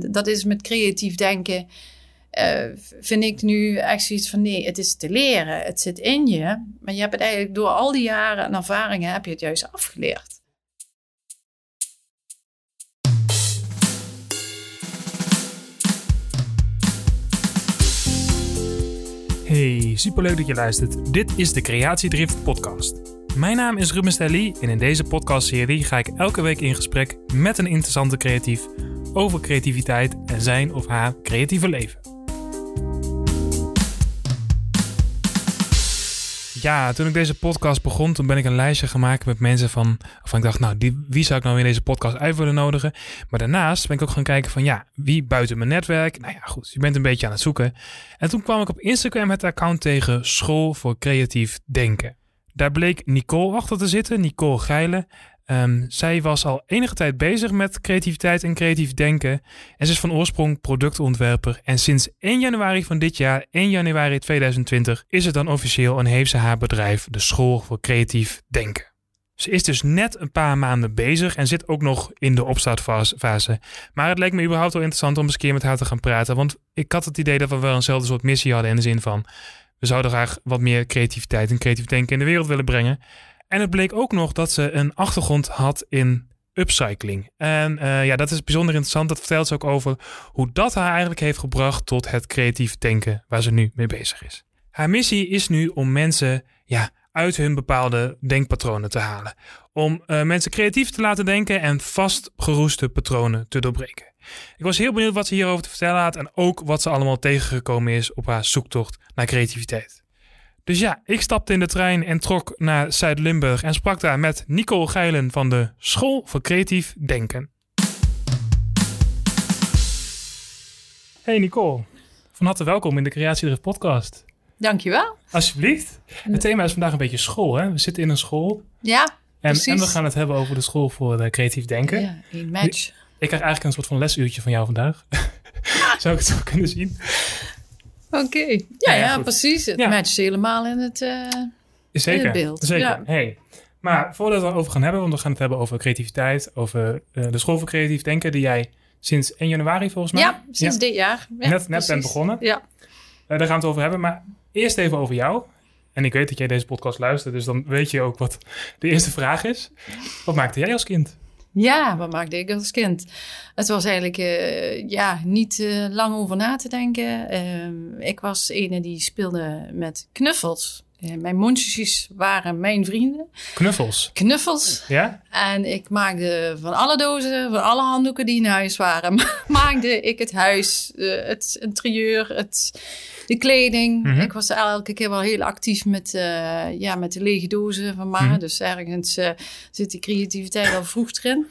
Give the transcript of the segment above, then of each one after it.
Dat is met creatief denken, uh, vind ik nu echt zoiets van nee, het is te leren. Het zit in je, maar je hebt het eigenlijk door al die jaren en ervaringen heb je het juist afgeleerd. Hey, superleuk dat je luistert. Dit is de Creatiedrift podcast. Mijn naam is Ruben Stelly en in deze podcastserie ga ik elke week in gesprek met een interessante creatief over creativiteit en zijn of haar creatieve leven. Ja, toen ik deze podcast begon, toen ben ik een lijstje gemaakt met mensen van, van ik dacht, nou, die, wie zou ik nou in deze podcast uit willen nodigen? Maar daarnaast ben ik ook gaan kijken van, ja, wie buiten mijn netwerk? Nou ja, goed, je bent een beetje aan het zoeken. En toen kwam ik op Instagram het account tegen School voor Creatief Denken. Daar bleek Nicole achter te zitten, Nicole Geile. Um, zij was al enige tijd bezig met creativiteit en creatief denken. En ze is van oorsprong productontwerper. En sinds 1 januari van dit jaar, 1 januari 2020, is het dan officieel en heeft ze haar bedrijf, de School voor Creatief Denken. Ze is dus net een paar maanden bezig en zit ook nog in de opstartfase. Maar het leek me überhaupt wel interessant om eens een keer met haar te gaan praten. Want ik had het idee dat we wel eenzelfde soort missie hadden in de zin van... we zouden graag wat meer creativiteit en creatief denken in de wereld willen brengen. En het bleek ook nog dat ze een achtergrond had in upcycling. En uh, ja, dat is bijzonder interessant. Dat vertelt ze ook over hoe dat haar eigenlijk heeft gebracht tot het creatief denken waar ze nu mee bezig is. Haar missie is nu om mensen ja, uit hun bepaalde denkpatronen te halen. Om uh, mensen creatief te laten denken en vastgeroeste patronen te doorbreken. Ik was heel benieuwd wat ze hierover te vertellen had en ook wat ze allemaal tegengekomen is op haar zoektocht naar creativiteit. Dus ja, ik stapte in de trein en trok naar Zuid-Limburg en sprak daar met Nicole Geilen van de School voor Creatief Denken. Hey Nicole, van harte welkom in de Creatiedrift podcast. Dankjewel. Alsjeblieft. Het thema is vandaag een beetje school. Hè? We zitten in een school. Ja, en, precies. En we gaan het hebben over de School voor uh, Creatief Denken. Ja, een match. Ik krijg eigenlijk een soort van lesuurtje van jou vandaag. Zou ik het zo kunnen zien? Oké. Ja, ja, ja precies. Het ja. matcht helemaal in het, uh, zeker, in het beeld. Zeker. Hey. Maar voordat we het over gaan hebben, want we gaan het hebben over creativiteit, over uh, de school voor creatief denken, die jij sinds 1 januari volgens mij. Ja, sinds dit jaar. net net bent begonnen. Ja. Uh, daar gaan we het over hebben. Maar eerst even over jou. En ik weet dat jij deze podcast luistert, dus dan weet je ook wat de eerste vraag is. Wat maakte jij als kind? Ja, wat maakte ik als kind? Het was eigenlijk uh, ja, niet uh, lang over na te denken. Uh, ik was ene die speelde met knuffels. mijn mondjes waren mijn vrienden. Knuffels? Knuffels. Ja? En ik maakte van alle dozen, van alle handdoeken die in huis waren, maakte ik het huis, het interieur, het de kleding. Mm -hmm. Ik was elke keer wel heel actief met, uh, ja, met de lege dozen van ma. Mm -hmm. Dus ergens uh, zit die creativiteit al vroeg erin.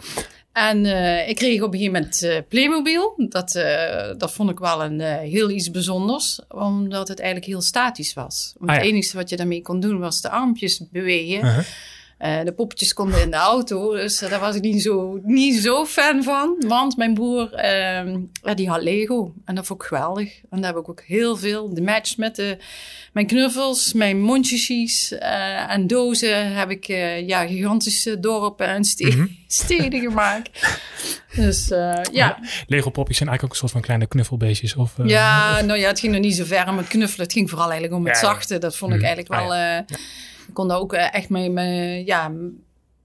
En uh, ik kreeg op een gegeven moment Playmobil. Dat, dat vond ik wel een heel iets bijzonders, omdat het eigenlijk heel statisch was. Want ah, ja. Het enige wat je daarmee kon doen was de armpjes bewegen. -huh. Uh, de poppetjes konden in de auto, dus uh, daar was ik niet zo, niet zo fan van. Want mijn broer, ja, die had Lego en dat vond ik geweldig. En daar heb ik ook heel veel, de match met de, mijn knuffels, mijn mondjesjes uh, en dozen heb ik ja, gigantische dorpen en ste mm -hmm. steden gemaakt. Dus ja. ja. Lego popjes zijn eigenlijk ook een soort van kleine knuffelbeestjes? Of, ja, nou ja, het ging nog niet zo ver met knuffelen. Het ging vooral eigenlijk om het ja, zachte. Dat vond ik mm -hmm. eigenlijk wel... Ah, ik kon daar ook echt mee, mee ja,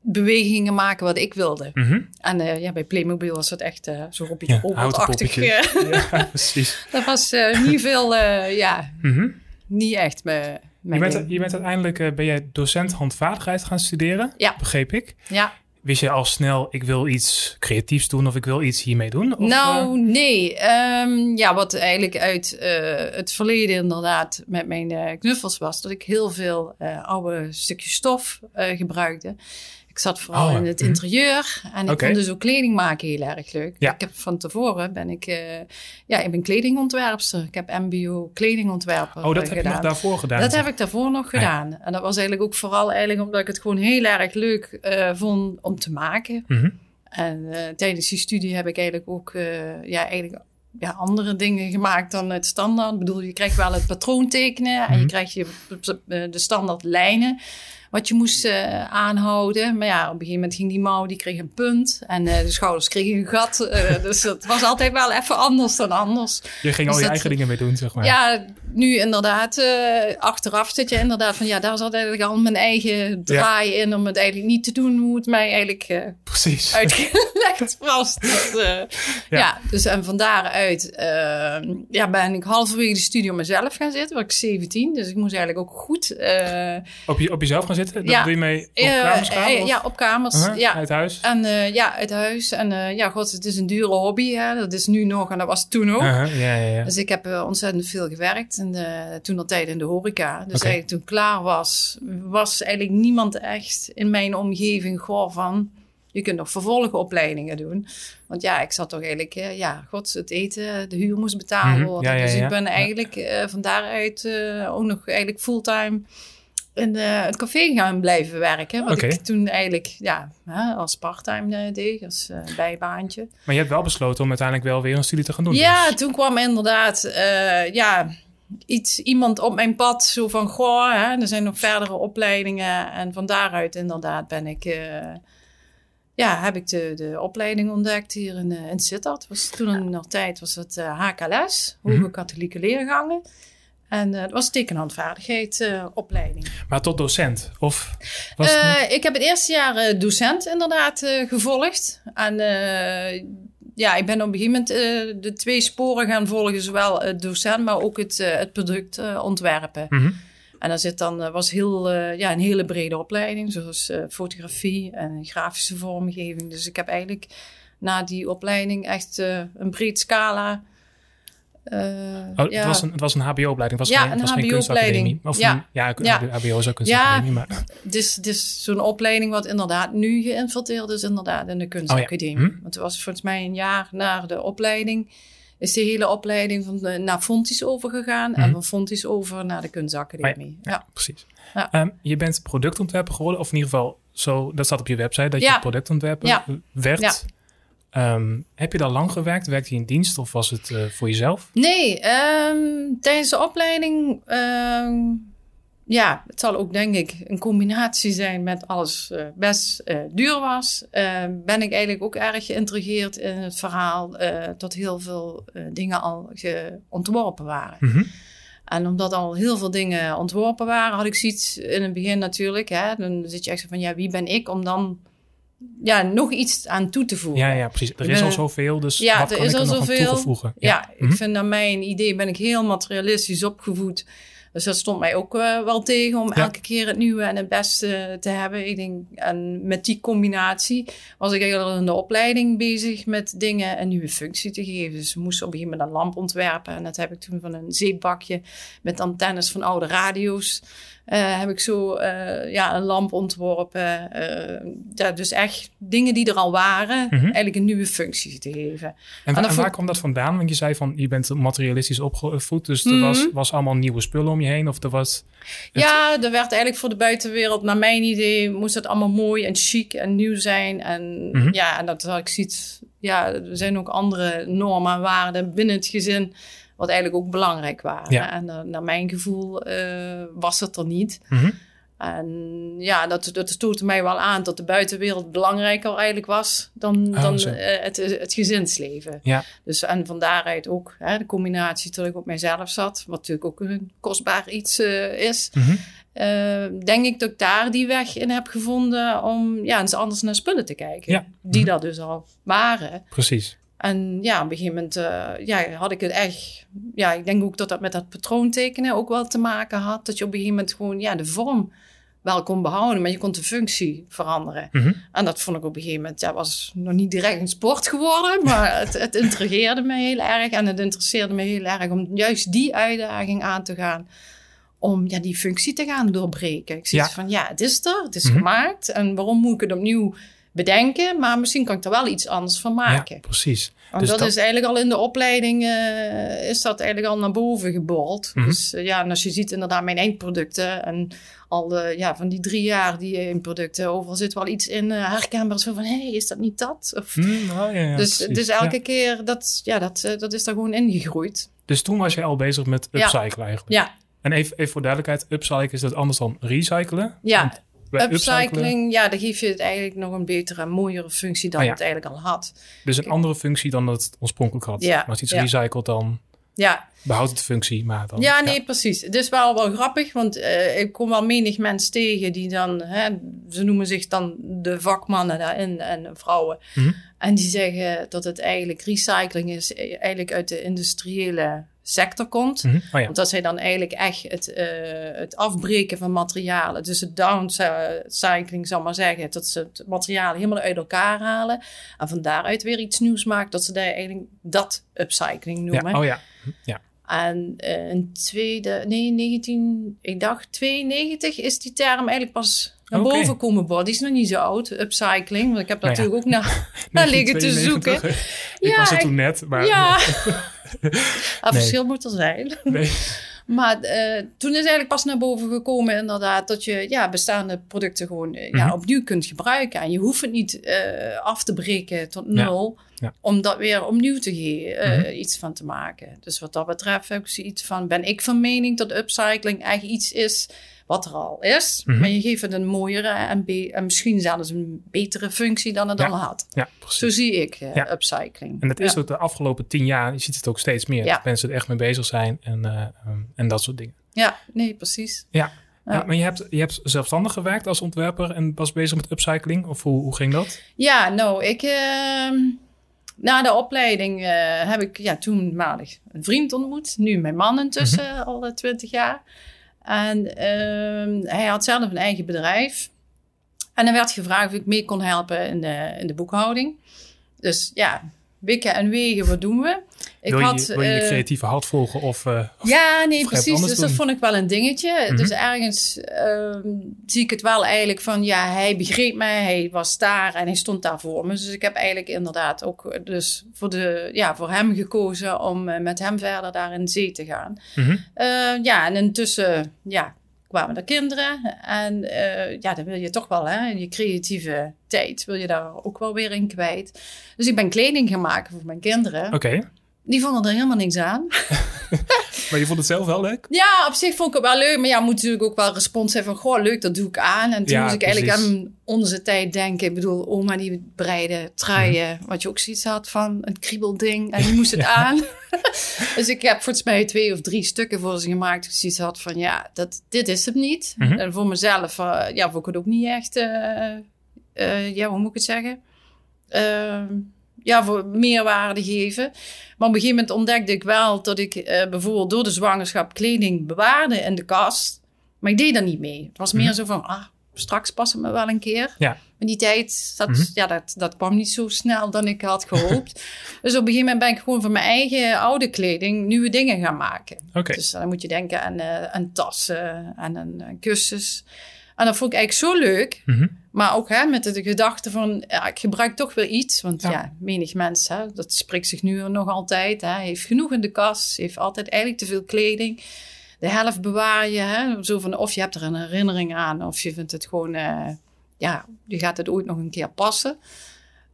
bewegingen maken wat ik wilde. Mm -hmm. En uh, ja, bij Playmobil was dat echt uh, zo Robbie ja, achtig ja, precies. dat was uh, niet veel, ja, mm -hmm. niet echt me, je bent, je bent uiteindelijk, ben jij docent handvaardigheid gaan studeren, ja. begreep ik. Ja. Wist je al snel, ik wil iets creatiefs doen of ik wil iets hiermee doen? Of, nou, uh... nee. Um, ja, wat eigenlijk uit uh, het verleden inderdaad met mijn uh, knuffels was, dat ik heel veel oude stukjes stof gebruikte. Ik zat vooral Oh, in het mhm. interieur en ik Oké. vond dus ook kleding maken heel erg leuk. Ja. Ik heb van tevoren ben ik, eh, ja, ik ben kledingontwerpster. Ik heb MBO kledingontwerper Oh, dat heb je nog daarvoor gedaan? Dat heb ik daarvoor nog gedaan. En dat was eigenlijk ook vooral eigenlijk omdat ik het gewoon heel erg leuk eh, vond om te maken. Mhm. En eh, tijdens die studie heb ik eigenlijk ook ja, eigenlijk, ja, andere dingen gemaakt dan het standaard. Ik bedoel, je krijgt wel het patroon tekenen en je Mhm. krijgt je, de standaard lijnen. Wat je moest uh, aanhouden. Maar ja, op een gegeven moment ging die mouw, die kreeg een punt. En uh, de schouders kregen een gat. Uh, dus het was altijd wel even anders dan anders. Je ging dus al je eigen dingen mee doen, zeg maar. Ja, nu inderdaad, achteraf zit je inderdaad van... Ja, daar zat eigenlijk al mijn eigen draai in om het eigenlijk niet te doen hoe het mij eigenlijk Precies. uitgelegd was. Ja. ja. dus en van daaruit ja, ben ik halverwege de studio mezelf gaan zitten. Was ik 17, dus ik moest eigenlijk ook goed... op, je, op jezelf gaan zitten? Dat ja. doe je mee op kamers gaan? Uh, ja, op kamers. Uh -huh. ja. Uit huis? En, uh, ja, uit huis. En uh, ja, god, het is een dure hobby. Hè. Dat is nu nog en dat was toen ook. -huh. ja, ja, ja. Dus ik heb ontzettend veel gewerkt. En toen al tijd in de horeca. Dus okay. eigenlijk toen ik klaar was, was eigenlijk niemand echt in mijn omgeving goh van... Je kunt nog vervolgopleidingen doen. Want ja, ik zat toch eigenlijk, ja, god, het eten, de huur moest betaald worden. Mm -hmm. ja, ja, dus ik ben eigenlijk uh, van daaruit uh, ook nog eigenlijk fulltime in het café gaan blijven werken. Wat okay. ik toen eigenlijk ja, als parttime deed, als bijbaantje. Maar je hebt wel besloten om uiteindelijk wel weer een studie te gaan doen. Ja, dus. toen kwam inderdaad, ja iets, iemand op mijn pad. Zo van, goh, hè, er zijn nog verdere opleidingen. En van daaruit inderdaad ben ik... Uh, ja, heb ik de, de opleiding ontdekt hier in, in Sittard. Was toen in nog tijd was het uh, HKLS, Hoge mm -hmm. Katholieke Leergangen. En het was tekenhandvaardigheid opleiding. Maar tot docent? Of was ik heb het eerste jaar docent inderdaad gevolgd. En ja, ik ben op een gegeven moment de twee sporen gaan volgen. Zowel het docent, maar ook het, het product ontwerpen. Mm -hmm. En daar zit dan, was heel, ja, een hele brede opleiding. Zoals fotografie en grafische vormgeving. Dus ik heb eigenlijk na die opleiding echt een breed scala... oh, het, ja. was een, het was een hbo-opleiding? Was ja, geen, een was geen hbo-opleiding. Of ja. Een, ja, ja, hbo is ook kunstacademie. Ja, maar... het is, het is zo'n opleiding wat inderdaad nu geïnfiltreerd is inderdaad in de kunstacademie. Oh, ja. hm? Want het was volgens mij een jaar na de opleiding... is de hele opleiding van de, naar Fontis overgegaan... Hm? en van Fontis over naar de kunstacademie. Oh, ja, precies. Um, je bent productontwerper geworden, of in ieder geval... Zo, dat staat op je website, dat je productontwerper werd... Um, heb je daar lang gewerkt? Werkte je in dienst of was het uh, voor jezelf? Nee, um, tijdens de opleiding, um, ja, het zal ook denk ik een combinatie zijn met alles uh, best uh, duur was. ben ik eigenlijk ook erg geïntrigeerd in het verhaal dat heel veel dingen al ontworpen waren. Mm -hmm. En omdat al heel veel dingen ontworpen waren, had ik zoiets in het begin natuurlijk. Hè, dan zit je echt zo van, ja, wie ben ik om dan ja, nog iets aan toe te voegen. Ja, ja precies. Er is ben, al zoveel, dus ja, wat er kan is ik er nog aan toevoegen? Ja, ja ik mm -hmm. vind naar mijn idee ben ik heel materialistisch opgevoed. Dus dat stond mij ook uh, wel tegen om ja. elke keer het nieuwe en het beste te hebben. Ik denk, en met die combinatie was ik eigenlijk in de opleiding bezig met dingen een nieuwe functie te geven. Dus we moesten op een gegeven moment een lamp ontwerpen. En dat heb ik toen van een zeepbakje met antennes van oude radio's. Uh, heb ik zo uh, ja, een lamp ontworpen. Uh, ja, dus echt dingen die er al waren, Mhm. mm -hmm. eigenlijk een nieuwe functie te geven. En, en en waar kwam dat vandaan? Want je zei van, je bent materialistisch opgevoed, dus er Mhm. was, was allemaal nieuwe spullen om je heen? Of er was... Het... Ja, er werd eigenlijk voor de buitenwereld, naar mijn idee, moest het allemaal mooi en chic en nieuw zijn. En Mhm. mm -hmm. ja, en dat had ik ziet, ja, er zijn ook andere normen en waarden binnen het gezin wat eigenlijk ook belangrijk waren. Ja. En uh, naar mijn gevoel uh, was het er niet. Mm -hmm. En ja, dat, dat mij wel aan dat de buitenwereld belangrijker eigenlijk was dan, Oh, dan uh, het, het gezinsleven. Ja. Dus en van daaruit ook hè, de combinatie ik op mijzelf zat, wat natuurlijk ook een kostbaar iets uh, is. Mm -hmm. uh, denk ik dat ik daar die weg in heb gevonden om ja, eens anders naar spullen te kijken. Ja. Die Mhm. dat dus al waren. Precies. En ja, op een gegeven moment uh, ja, had ik het echt... Ja, ik denk ook dat dat met dat patroontekenen ook wel te maken had. Dat je op een gegeven moment gewoon ja, de vorm wel kon behouden, maar je kon de functie veranderen. Mm -hmm. En dat vond ik op een gegeven moment, ja, was nog niet direct een sport geworden, maar het, het intrigeerde me heel erg. En het interesseerde me heel erg om juist die uitdaging aan te gaan om ja, die functie te gaan doorbreken. Ik zie Ja. van, ja, het is er, het is Mhm. gemaakt. En waarom moet ik het opnieuw bedenken? Maar misschien kan ik er wel iets anders van maken. Ja, precies. Want Dus dat, dat- is eigenlijk al in de opleiding, eh, is dat eigenlijk al naar boven gebold. Mhm. Dus eh, ja, en als je ziet inderdaad mijn eindproducten en al de, ja, van die drie jaar die eindproducten, overal zit wel iets in uh, herkenbaar. Zo van, hé, hey, is dat niet dat? Of, Mm, oh, ja, ja, dus, precies. dus elke Ja. keer, dat, ja, dat, dat is daar gewoon ingegroeid. Dus toen was je al bezig met upcyclen eigenlijk. Ja, En even, even voor duidelijkheid, upcyclen is dat anders dan recyclen? ja. Bij Upcycling, ja, dan geef je het eigenlijk nog een betere en mooiere functie dan Ah, ja. het eigenlijk al had. Dus een andere functie dan dat het oorspronkelijk had. Ja, Maar als iets ja. recycelt, dan Ja, behoudt het de functie, maar dan... ja nee, precies. Het is wel wel grappig, want eh, ik kom wel menig mensen tegen die dan, hè, ze noemen zich dan de vakmannen daarin en vrouwen. Mhm. En die zeggen dat het eigenlijk recycling is, eh, eigenlijk uit de industriële sector komt. Mhm. Oh ja. Want dat zij dan eigenlijk echt het, eh, het afbreken van materialen, dus het downcycling, zal maar zeggen, dat ze het materiaal helemaal uit elkaar halen en van daaruit weer iets nieuws maken, dat ze daar eigenlijk dat upcycling noemen. ja. Oh ja. Ja. En eh, in tweede, nee, 19, ik dacht 92 is die term eigenlijk pas naar boven komen is nog niet zo oud, upcycling, want ik heb Nou ja. natuurlijk ook naar, naar liggen te 1992. zoeken. Ik was er toen net, maar... Ja, Nee. verschil moet er zijn. Nee. Maar eh, toen is eigenlijk pas naar boven gekomen inderdaad dat je ja, bestaande producten gewoon eh, ja, Mhm. opnieuw kunt gebruiken. En je hoeft het niet eh, af te breken tot nul Ja. om dat weer opnieuw te ge- Mhm. iets van te maken. Dus wat dat betreft heb ik zoiets van, ben ik van mening dat upcycling echt iets is wat er al is. Mhm. Maar je geeft het een mooiere en, misschien zelfs een betere functie dan het Ja. al had. Ja, precies. Zo zie ik eh, Ja. upcycling. En dat is ook de afgelopen tien jaar, je ziet het ook steeds meer. Dat mensen er echt mee bezig zijn en, eh, ehm, en dat soort dingen. Ja, nee, precies. Ja. Maar je hebt, je hebt zelfstandig gewerkt als ontwerper en was bezig met upcycling? Of hoe, hoe ging dat? Ja, nou, ik... ehm, na de opleiding eh, heb ik ja, toenmalig een vriend ontmoet. Nu mijn man intussen, Mhm. al twintig jaar. En ehm, hij had zelf een eigen bedrijf. En er werd gevraagd of ik mee kon helpen in de, in de boekhouding. Dus ja, wikken en wegen, wat doen we? Ik wil, je, had, wil je je eh, creatieve hart volgen? Of, eh, of- ja, nee, Of precies. Dus dat vond ik wel een dingetje. Mhm. Dus ergens ehm, zie ik het wel eigenlijk van, ja, hij begreep mij, hij was daar en hij stond daar voor me. Dus ik heb eigenlijk inderdaad ook eh, dus voor, de, ja, voor hem gekozen om met hem verder daar in zee te gaan. Mhm. Ja, en intussen, ja, kwamen er kinderen. En eh, ja, dan wil je toch wel, hè, je creatieve tijd wil je daar ook wel weer in kwijt. Dus ik ben kleding gaan maken voor mijn kinderen. Oké, Die vonden er helemaal niks aan. maar je vond het zelf wel leuk? Ja, op zich vond ik het wel leuk. Maar ja, moet natuurlijk ook wel respons hebben van... Goh, leuk, dat doe ik aan. En toen Ja, moest ik eigenlijk aan onze tijd denken. Ik bedoel, oma die breide truien. Wat je ook zoiets had van een kriebelding. En die moest het aan. dus ik heb volgens mij twee of drie stukken voor ze gemaakt. Ik zoiets had van, ja, dat, dit is het niet. Mhm. En voor mezelf, eh, ja, vond ik het ook niet echt... eh, eh, ja, hoe moet ik het zeggen? Ja, voor meerwaarde geven. Maar op een gegeven moment ontdekte ik wel dat ik eh, bijvoorbeeld door de zwangerschap kleding bewaarde in de kast. Maar ik deed daar niet mee. Het was meer Mhm. zo van, ah, straks past het me wel een keer. Ja. In die tijd, dat, Mhm. ja, dat, dat kwam niet zo snel dan ik had gehoopt. dus op een gegeven moment ben ik gewoon van mijn eigen oude kleding nieuwe dingen gaan maken. Dus dan moet je denken aan, eh, aan tassen en aan, aan kussens. En dat vond ik eigenlijk zo leuk. Mhm. Maar ook hè, met de gedachte van, ja, ik gebruik toch weer iets. Want Ja. ja, menig mens, hè, dat spreekt zich nu nog altijd. Hè, heeft genoeg in de kast, heeft altijd eigenlijk te veel kleding. De helft bewaar je. Hè, zo van, of je hebt er een herinnering aan, of je vindt het gewoon, eh, ja, je gaat het ooit nog een keer passen.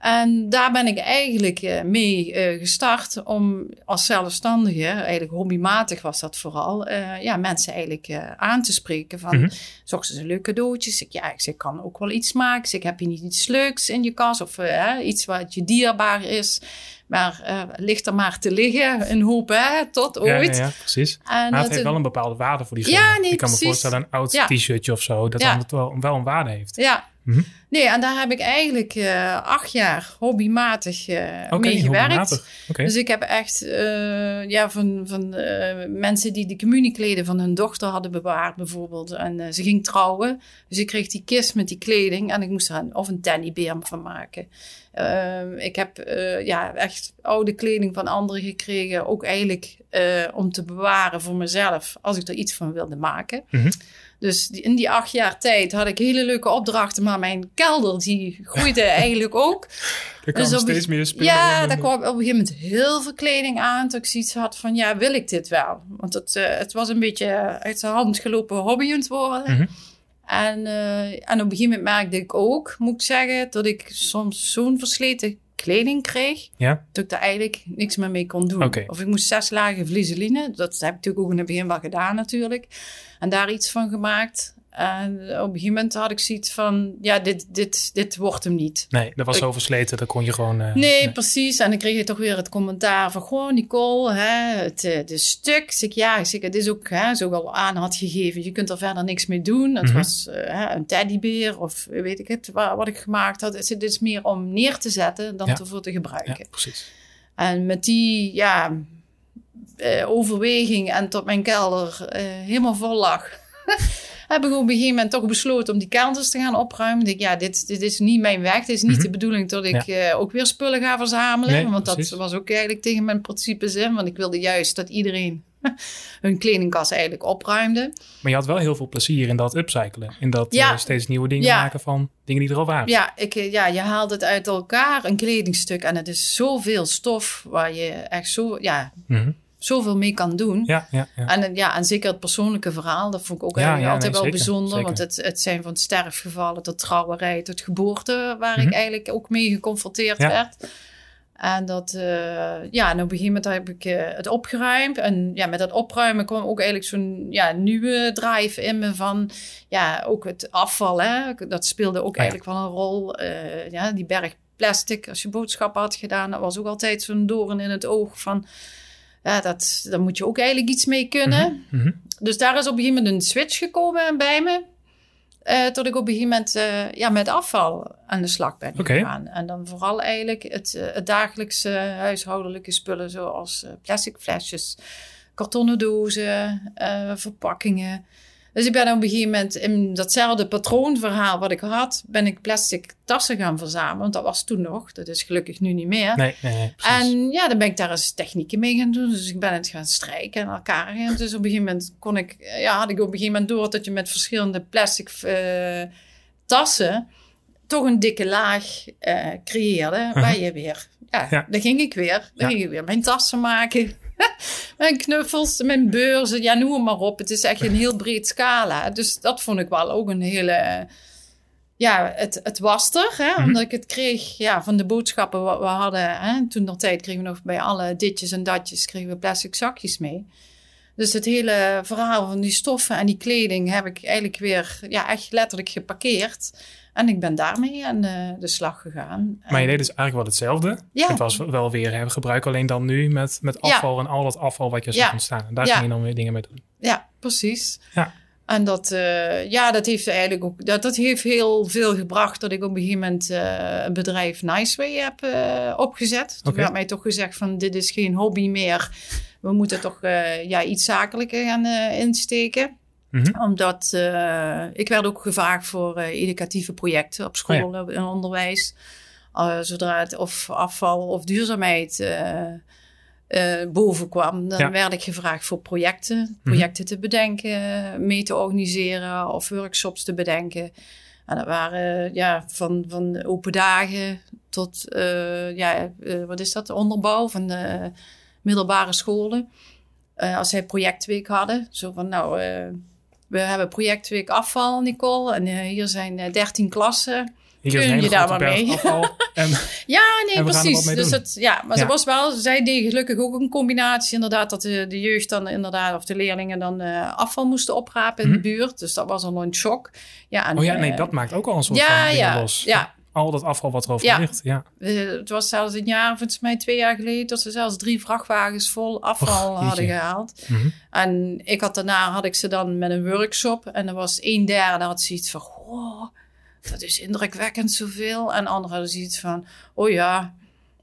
En daar ben ik eigenlijk eh, mee eh, gestart om als zelfstandige, eigenlijk hobbymatig was dat vooral, eh, ja, mensen eigenlijk aan te spreken van, Mhm. zochten ze leuke cadeautjes. Ik, ja, ik zeg, ik kan ook wel iets maken. Ik heb je niet iets leuks in je kast of iets wat je dierbaar is, maar ligt er maar te liggen, een hoop, hè, tot ooit. ja, ja, precies. En Maar het heeft wel een bepaalde waarde voor diegene. Ja, nee, ik kan me voorstellen, een oud t-shirtje of zo, dat dan het wel, wel een waarde heeft. Ja. Mhm. Nee, en daar heb ik eigenlijk eh, acht jaar hobbymatig eh mee gewerkt. Dus ik heb echt eh, ja, van, van mensen die de communiekleden van hun dochter hadden bewaard, bijvoorbeeld. En ze ging trouwen. Dus ik kreeg die kist met die kleding en ik moest er een, of een teddybeer van maken. Ehm, ik heb ja, echt oude kleding van anderen gekregen. Ook eigenlijk om te bewaren voor mezelf, als ik er iets van wilde maken. Mhm. Dus in die acht jaar tijd had ik hele leuke opdrachten, maar mijn kelder die groeide eigenlijk ook. er kan dus steeds meer spullen Ja, daar kwam op een gegeven moment heel veel kleding aan. Toen ik zoiets had van, ja, wil ik dit wel? Want het, eh, het was een beetje uit de hand gelopen hobby aan het worden. Mhm. En, eh, en op een gegeven moment merkte ik ook, moet ik zeggen, dat ik soms zo'n versleten kleding kreeg, Ja? dat ik daar eigenlijk niks meer mee kon doen. Of ik moest zes lagen vliezeline. Dat heb ik natuurlijk ook in het begin wel gedaan natuurlijk. En daar iets van gemaakt. En op een gegeven moment had ik zoiets van, ja, dit, dit, dit wordt hem niet. Nee, dat was zo versleten, dat kon je gewoon... Uh, nee, precies. En dan kreeg je toch weer het commentaar van, goh, Nicole, hè, het, eh, de stuk. Zeg, ja, zeg, het is ook, hè, zo al aan had gegeven, je kunt er verder niks mee doen. Het mhm. was uh, een teddybeer of weet ik het, wat, wat ik gemaakt had. Het is meer om neer te zetten dan ervoor te gebruiken. Ja, precies. En met die, ja, overweging en tot mijn kelder helemaal vol lag... heb ik op een gegeven moment toch besloten om die kelters te gaan opruimen. Ik, ja, dit, dit is niet mijn weg. Het is niet mhm. de bedoeling dat ik uh, ook weer spullen ga verzamelen. want dat was ook eigenlijk tegen mijn principe zin. Want ik wilde juist dat iedereen hun kledingkast eigenlijk opruimde. Maar je had wel heel veel plezier in dat upcyclen. In dat ja. uh, steeds nieuwe dingen maken van dingen die er al waren. Ja, ik, eh, ja, je haalt het uit elkaar, een kledingstuk. En het is zoveel stof waar je echt zo... Ja, mhm zoveel mee kan doen. Ja, ja, ja. En, ja, en zeker het persoonlijke verhaal, dat vond ik ook altijd wel bijzonder. Want het, het zijn van sterfgevallen tot trouwerij tot geboorte, waar ik mhm. eigenlijk ook mee geconfronteerd werd. En dat, uh, ja, en op een gegeven moment heb ik uh, het opgeruimd. En ja, met dat opruimen kwam ook eigenlijk zo'n ja, nieuwe drive in me van, ja, ook het afval, hè. Dat speelde ook eigenlijk wel een rol. Uh, ja, die berg plastic, als je boodschappen had gedaan, dat was ook altijd zo'n doorn in het oog van ja, dat, daar moet je ook eigenlijk iets mee kunnen. Mhm, mhm. Dus daar is op een gegeven moment een switch gekomen bij me. Uh, tot ik op een gegeven moment uh, ja, met afval aan de slag ben gegaan. En dan vooral eigenlijk het, uh, het dagelijkse huishoudelijke spullen... zoals plastic flesjes, kartonnen dozen, verpakkingen... Dus ik ben op een gegeven moment in datzelfde patroonverhaal wat ik had, ben ik plastic tassen gaan verzamelen. Want dat was toen nog. Dat is gelukkig nu niet meer. Nee, nee, nee En ja, dan ben ik daar eens technieken mee gaan doen. Dus ik ben het gaan strijken en elkaar gaan. Dus op een gegeven moment kon ik, ja, had ik op een gegeven moment door dat je met verschillende plastic uh, tassen toch een dikke laag uh, creëerde. Uh -huh. Waar je weer, ja, ja, dan ging ik weer. Dan ging ik weer mijn tassen maken. mijn knuffels, mijn beurzen, ja, noem maar op. Het is echt een heel breed scala. Dus dat vond ik wel ook een hele... Ja, het, het was er, hè, mhm. omdat ik het kreeg ja, van de boodschappen wat we hadden. Hè. Toen nog tijd kregen we nog bij alle ditjes en datjes kregen we plastic zakjes mee. Dus het hele verhaal van die stoffen en die kleding heb ik eigenlijk weer ja, echt letterlijk geparkeerd. En ik ben daarmee aan de, de slag gegaan. Maar je deed dus eigenlijk wel hetzelfde. Ja. Het was wel weer hè, gebruik alleen dan nu met, met afval en al dat afval wat je zag ja. ontstaan. En daar ging je dan weer dingen mee doen. Ja, precies. Ja. En dat, uh, ja, dat heeft eigenlijk ook, dat, dat heeft heel veel gebracht dat ik op een gegeven moment uh, een bedrijf Niceway heb uh, opgezet. Toen werd mij toch gezegd van dit is geen hobby meer. We moeten toch ja, iets zakelijker gaan insteken. Mhm. Omdat uh, ik werd ook gevraagd voor uh, educatieve projecten op school oh en onderwijs. Uh, zodra het of afval of duurzaamheid boven kwam, dan werd ik gevraagd voor projecten. Mhm. Projecten te bedenken, mee te organiseren of workshops te bedenken. En dat waren ja, van, van open dagen tot, ja, wat is dat, onderbouw van de middelbare scholen. als zij projectweek hadden, zo van nou we hebben projectweek afval, Nicole. En uh, hier zijn eh, 13 klassen. Hier Kun je daar maar mee? en, ja, nee, precies. Dus het, ja, maar ja. ze was wel, zij deed gelukkig ook een combinatie. Inderdaad, dat de, de jeugd dan inderdaad, of de leerlingen dan uh, afval moesten oprapen in de mhm. buurt. Dus dat was al een shock. Ja, en, oh ja, nee, dat maakt ook al een soort ja, van ja, los. Ja, al dat afval wat erover ja. ligt. Ja. het was zelfs een jaar, volgens mij twee jaar geleden, dat ze zelfs drie vrachtwagens vol afval hadden gehaald. Mhm. En ik had daarna had ik ze dan met een workshop en er was een derde had zoiets van, oh, dat is indrukwekkend zoveel. En anderen hadden zoiets van, oh ja,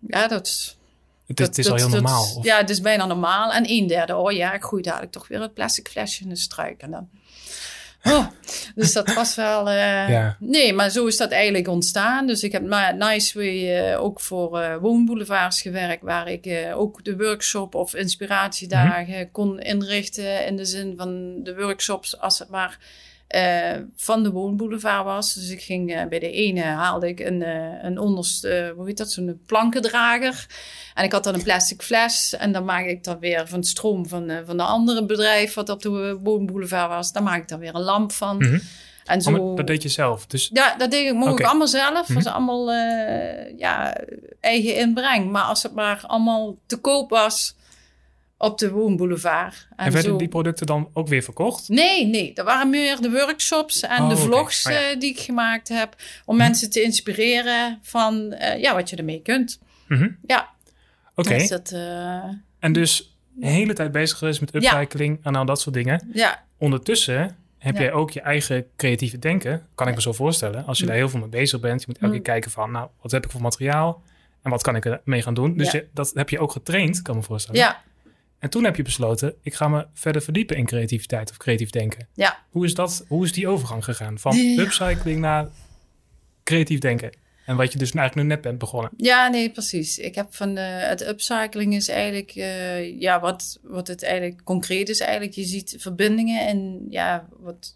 ja, dat. Het is, het is al heel normaal. ja, het is bijna normaal. En een derde, oh ja, ik gooi dadelijk toch weer het plastic flesje in de struik. En dan Oh, dus dat was wel. Uh, ja. Nee, maar zo is dat eigenlijk ontstaan. Dus ik heb na Niceway uh, ook voor uh, woonboulevards gewerkt, waar ik ook de workshop of inspiratiedagen mm kon inrichten. In de zin van de workshops, als het maar van de woonboulevard was. Dus ik ging bij de ene haalde ik een, een onderste, hoe heet dat, zo'n plankendrager. En ik had dan een plastic fles. En dan maak ik dan weer van stroom van, van de andere bedrijf wat op de Boulevard was. Dan maak ik dan weer een lamp van. Mhm. En zo... Oh, dat deed je zelf? Dus... Ja, dat deed ik, mocht ik allemaal zelf. Mm -hmm. was allemaal ja, eigen inbreng. Maar als het maar allemaal te koop was op de woonboulevard. En, werden die producten dan ook weer verkocht? Nee, nee. Dat waren meer de workshops en Oh, de vlogs Oh, ja. eh, die ik gemaakt heb. Om Hm. mensen te inspireren van eh, ja, wat je ermee kunt. Mhm. Ja. Oké. Dus eh, En dus de hele tijd bezig geweest met upcycling en al dat soort dingen. ja, Ondertussen heb Ja. jij ook je eigen creatieve denken. Kan ik me zo voorstellen. Als je daar heel veel mee bezig bent. Je moet elke keer kijken van, nou, wat heb ik voor materiaal? En wat kan ik ermee gaan doen? Dus je, dat heb je ook getraind, kan ik me voorstellen. ja, En toen heb je besloten, ik ga me verder verdiepen in creativiteit of creatief denken. ja. Hoe is, dat, hoe is die overgang gegaan? Van Ja. upcycling naar creatief denken. En wat je dus eigenlijk nu net bent begonnen. Ja, nee, precies. Ik heb van de, het upcycling is eigenlijk, eh, ja, wat, wat het eigenlijk concreet is eigenlijk. Je ziet verbindingen en ja, wat...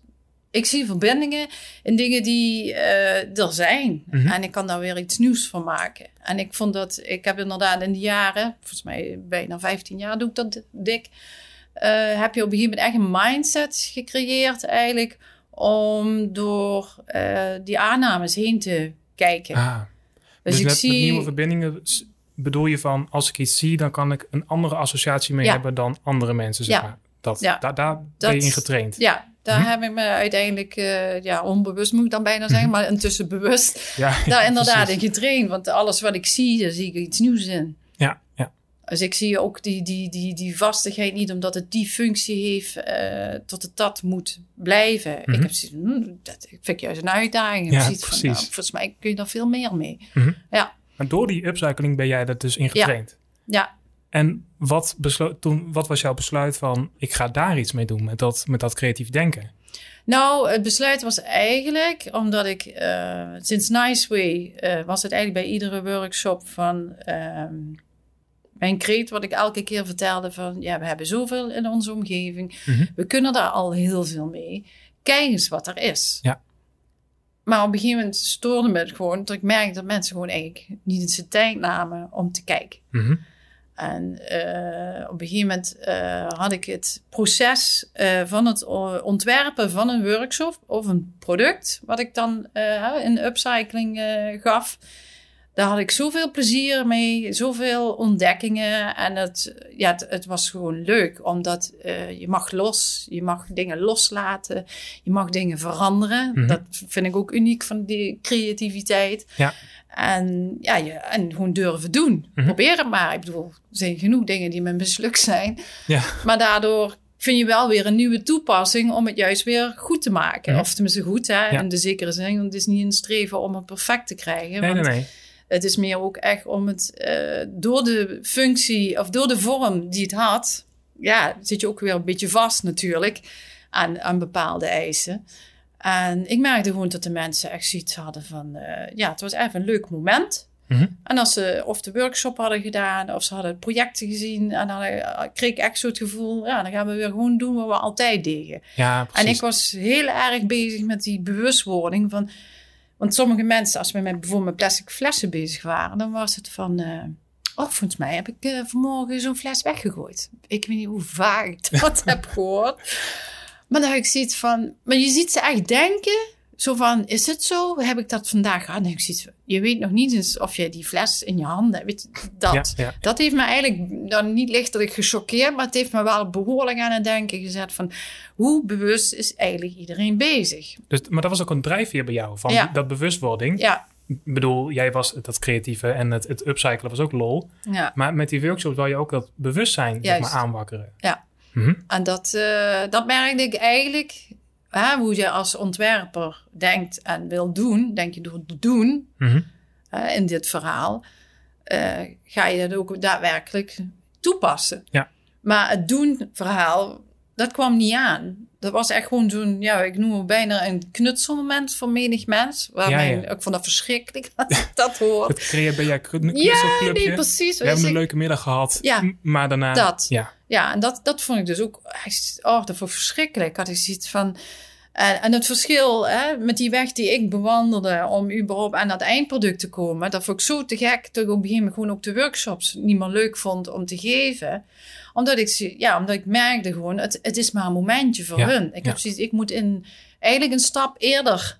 Ik zie verbindingen in dingen die eh, er zijn. Mhm. En ik kan daar weer iets nieuws van maken. En ik vond dat, ik heb inderdaad in die jaren, volgens mij bijna 15 jaar doe ik dat dik. eh, heb je op een gegeven moment echt een mindset gecreëerd eigenlijk. Om door eh, die aannames heen te kijken. Ah, dus, dus ik zie. met nieuwe verbindingen bedoel je van... als ik iets zie, dan kan ik een andere associatie mee Ja. hebben dan andere mensen, zeg Ja. maar. Dat, Ja. Daar, daar ben je in getraind. Ja, daar Mhm. heb ik me uiteindelijk, eh, ja, onbewust moet ik dan bijna zeggen, maar intussen bewust, Ja, daar inderdaad precies. in getraind. Want alles wat ik zie, daar zie ik iets nieuws in. Ja, ja. Dus ik zie ook die, die, die, die vastigheid niet, omdat het die functie heeft, eh, tot het dat moet blijven. Mhm. Ik heb zoiets, hm, dat vind ik juist een uitdaging. Ja, van, precies. nou, volgens mij kun je daar veel meer mee. Mhm. Ja. Maar door die upcycling ben jij er dus in getraind. Ja, En wat, toen, wat was jouw besluit van... ik ga daar iets mee doen met dat, met dat creatief denken? Nou, het besluit was eigenlijk omdat ik eh, sinds Nice Way eh, was het eigenlijk bij iedere workshop van ehm, mijn kreet, wat ik elke keer vertelde van ja, we hebben zoveel in onze omgeving, Mhm. we kunnen daar al heel veel mee. Kijk eens wat er is. Ja. Maar op een gegeven moment stoorde me het gewoon dat ik merkte dat mensen gewoon eigenlijk niet eens de tijd namen om te kijken. Mhm. En eh, op een gegeven moment eh, had ik het proces eh, van het ontwerpen van een workshop of een product, wat ik dan in upcycling gaf. Daar had ik zoveel plezier mee, zoveel ontdekkingen. En het, ja, het, het was gewoon leuk, omdat je mag los, je mag dingen loslaten, je mag dingen veranderen. Mhm. Dat vind ik ook uniek van die creativiteit. Ja. En, ja, je, en gewoon durven doen. Mhm. Probeer het maar. Ik bedoel, er zijn genoeg dingen die me mislukt zijn. Ja. Maar daardoor vind je wel weer een nieuwe toepassing om het juist weer goed te maken. Mhm. Of tenminste goed, hè? Ja. in de zekere zin. Want het is niet een streven om het perfect te krijgen. Nee, nee, want nee. het is meer ook echt om het eh, door de functie of door de vorm die het had. Ja, zit je ook weer een beetje vast natuurlijk aan, aan bepaalde eisen. En ik merkte gewoon dat de mensen echt zoiets hadden van... eh, ja, het was even een leuk moment. Mhm. En als ze of de workshop hadden gedaan of ze hadden projecten gezien... en dan eh, kreeg ik echt zo het gevoel... ja, dan gaan we weer gewoon doen wat we altijd deden. Ja, En ik was heel erg bezig met die bewustwording van... Want sommige mensen, als we met bijvoorbeeld met plastic flessen bezig waren... dan was het van... eh, oh, volgens mij heb ik vanmorgen zo'n fles weggegooid. Ik weet niet hoe vaak ik dat heb gehoord. Maar dan heb ik zoiets van... Maar je ziet ze echt denken... Zo van, is het zo? Heb ik dat vandaag gehad? En ik zoiets je weet nog niet eens of je die fles in je handen hebt. Weet je, Dat. Ja, ja. Dat heeft me eigenlijk dan niet lichtelijk gechoqueerd, maar het heeft me wel behoorlijk aan het denken gezet van hoe bewust is eigenlijk iedereen bezig. Dus, maar dat was ook een drijfveer bij jou, van Ja. dat bewustwording. Ja, Ik bedoel, jij was dat creatieve en het, het upcyclen was ook lol. ja. Maar met die workshops wil je ook dat bewustzijn zeg maar, aanwakkeren. Ja. Mhm. En dat, eh, dat merkte ik eigenlijk, hè, hoe je als ontwerper denkt en wil doen, denk je door te doen Mhm. hè, in dit verhaal, eh, ga je dat ook daadwerkelijk toepassen. Ja. Maar het doen verhaal, dat kwam niet aan. Dat was echt gewoon zo'n, ja, ik noem het bijna een knutselmoment voor menig mens. Waar Ja, ja. Ik vond dat verschrikkelijk dat ik dat hoor. Het creëer ben jij kn- Ja, knutselclubje. nee, precies. We hebben Dus een leuke middag gehad. Ja. Maar daarna... Dat. Ja. Ja, en dat, dat vond ik dus ook, oh, dat vond ik verschrikkelijk. Had ik zoiets van, en, en het verschil hè, met die weg die ik bewandelde om überhaupt aan dat eindproduct te komen, dat vond ik zo te gek dat ik op een gegeven moment gewoon ook de workshops niet meer leuk vond om te geven. Omdat ik, ja, omdat ik merkte gewoon, het, het is maar een momentje voor Ja, hun. Ik ja. heb zoiets, ik moet in, eigenlijk een stap eerder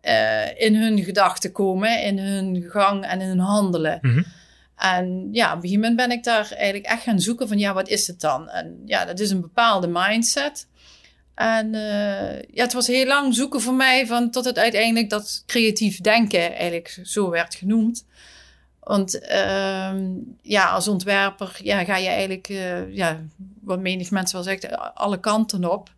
eh, in hun gedachten komen, in hun gang en in hun handelen. Mhm. En ja, op een gegeven moment ben ik daar eigenlijk echt gaan zoeken van ja, wat is het dan? En ja, dat is een bepaalde mindset. En uh, ja, het was heel lang zoeken voor mij van tot het uiteindelijk dat creatief denken eigenlijk zo werd genoemd. Want uh, ja, als ontwerper ja, ga je eigenlijk, uh, ja, wat menig mensen wel zegt, alle kanten op.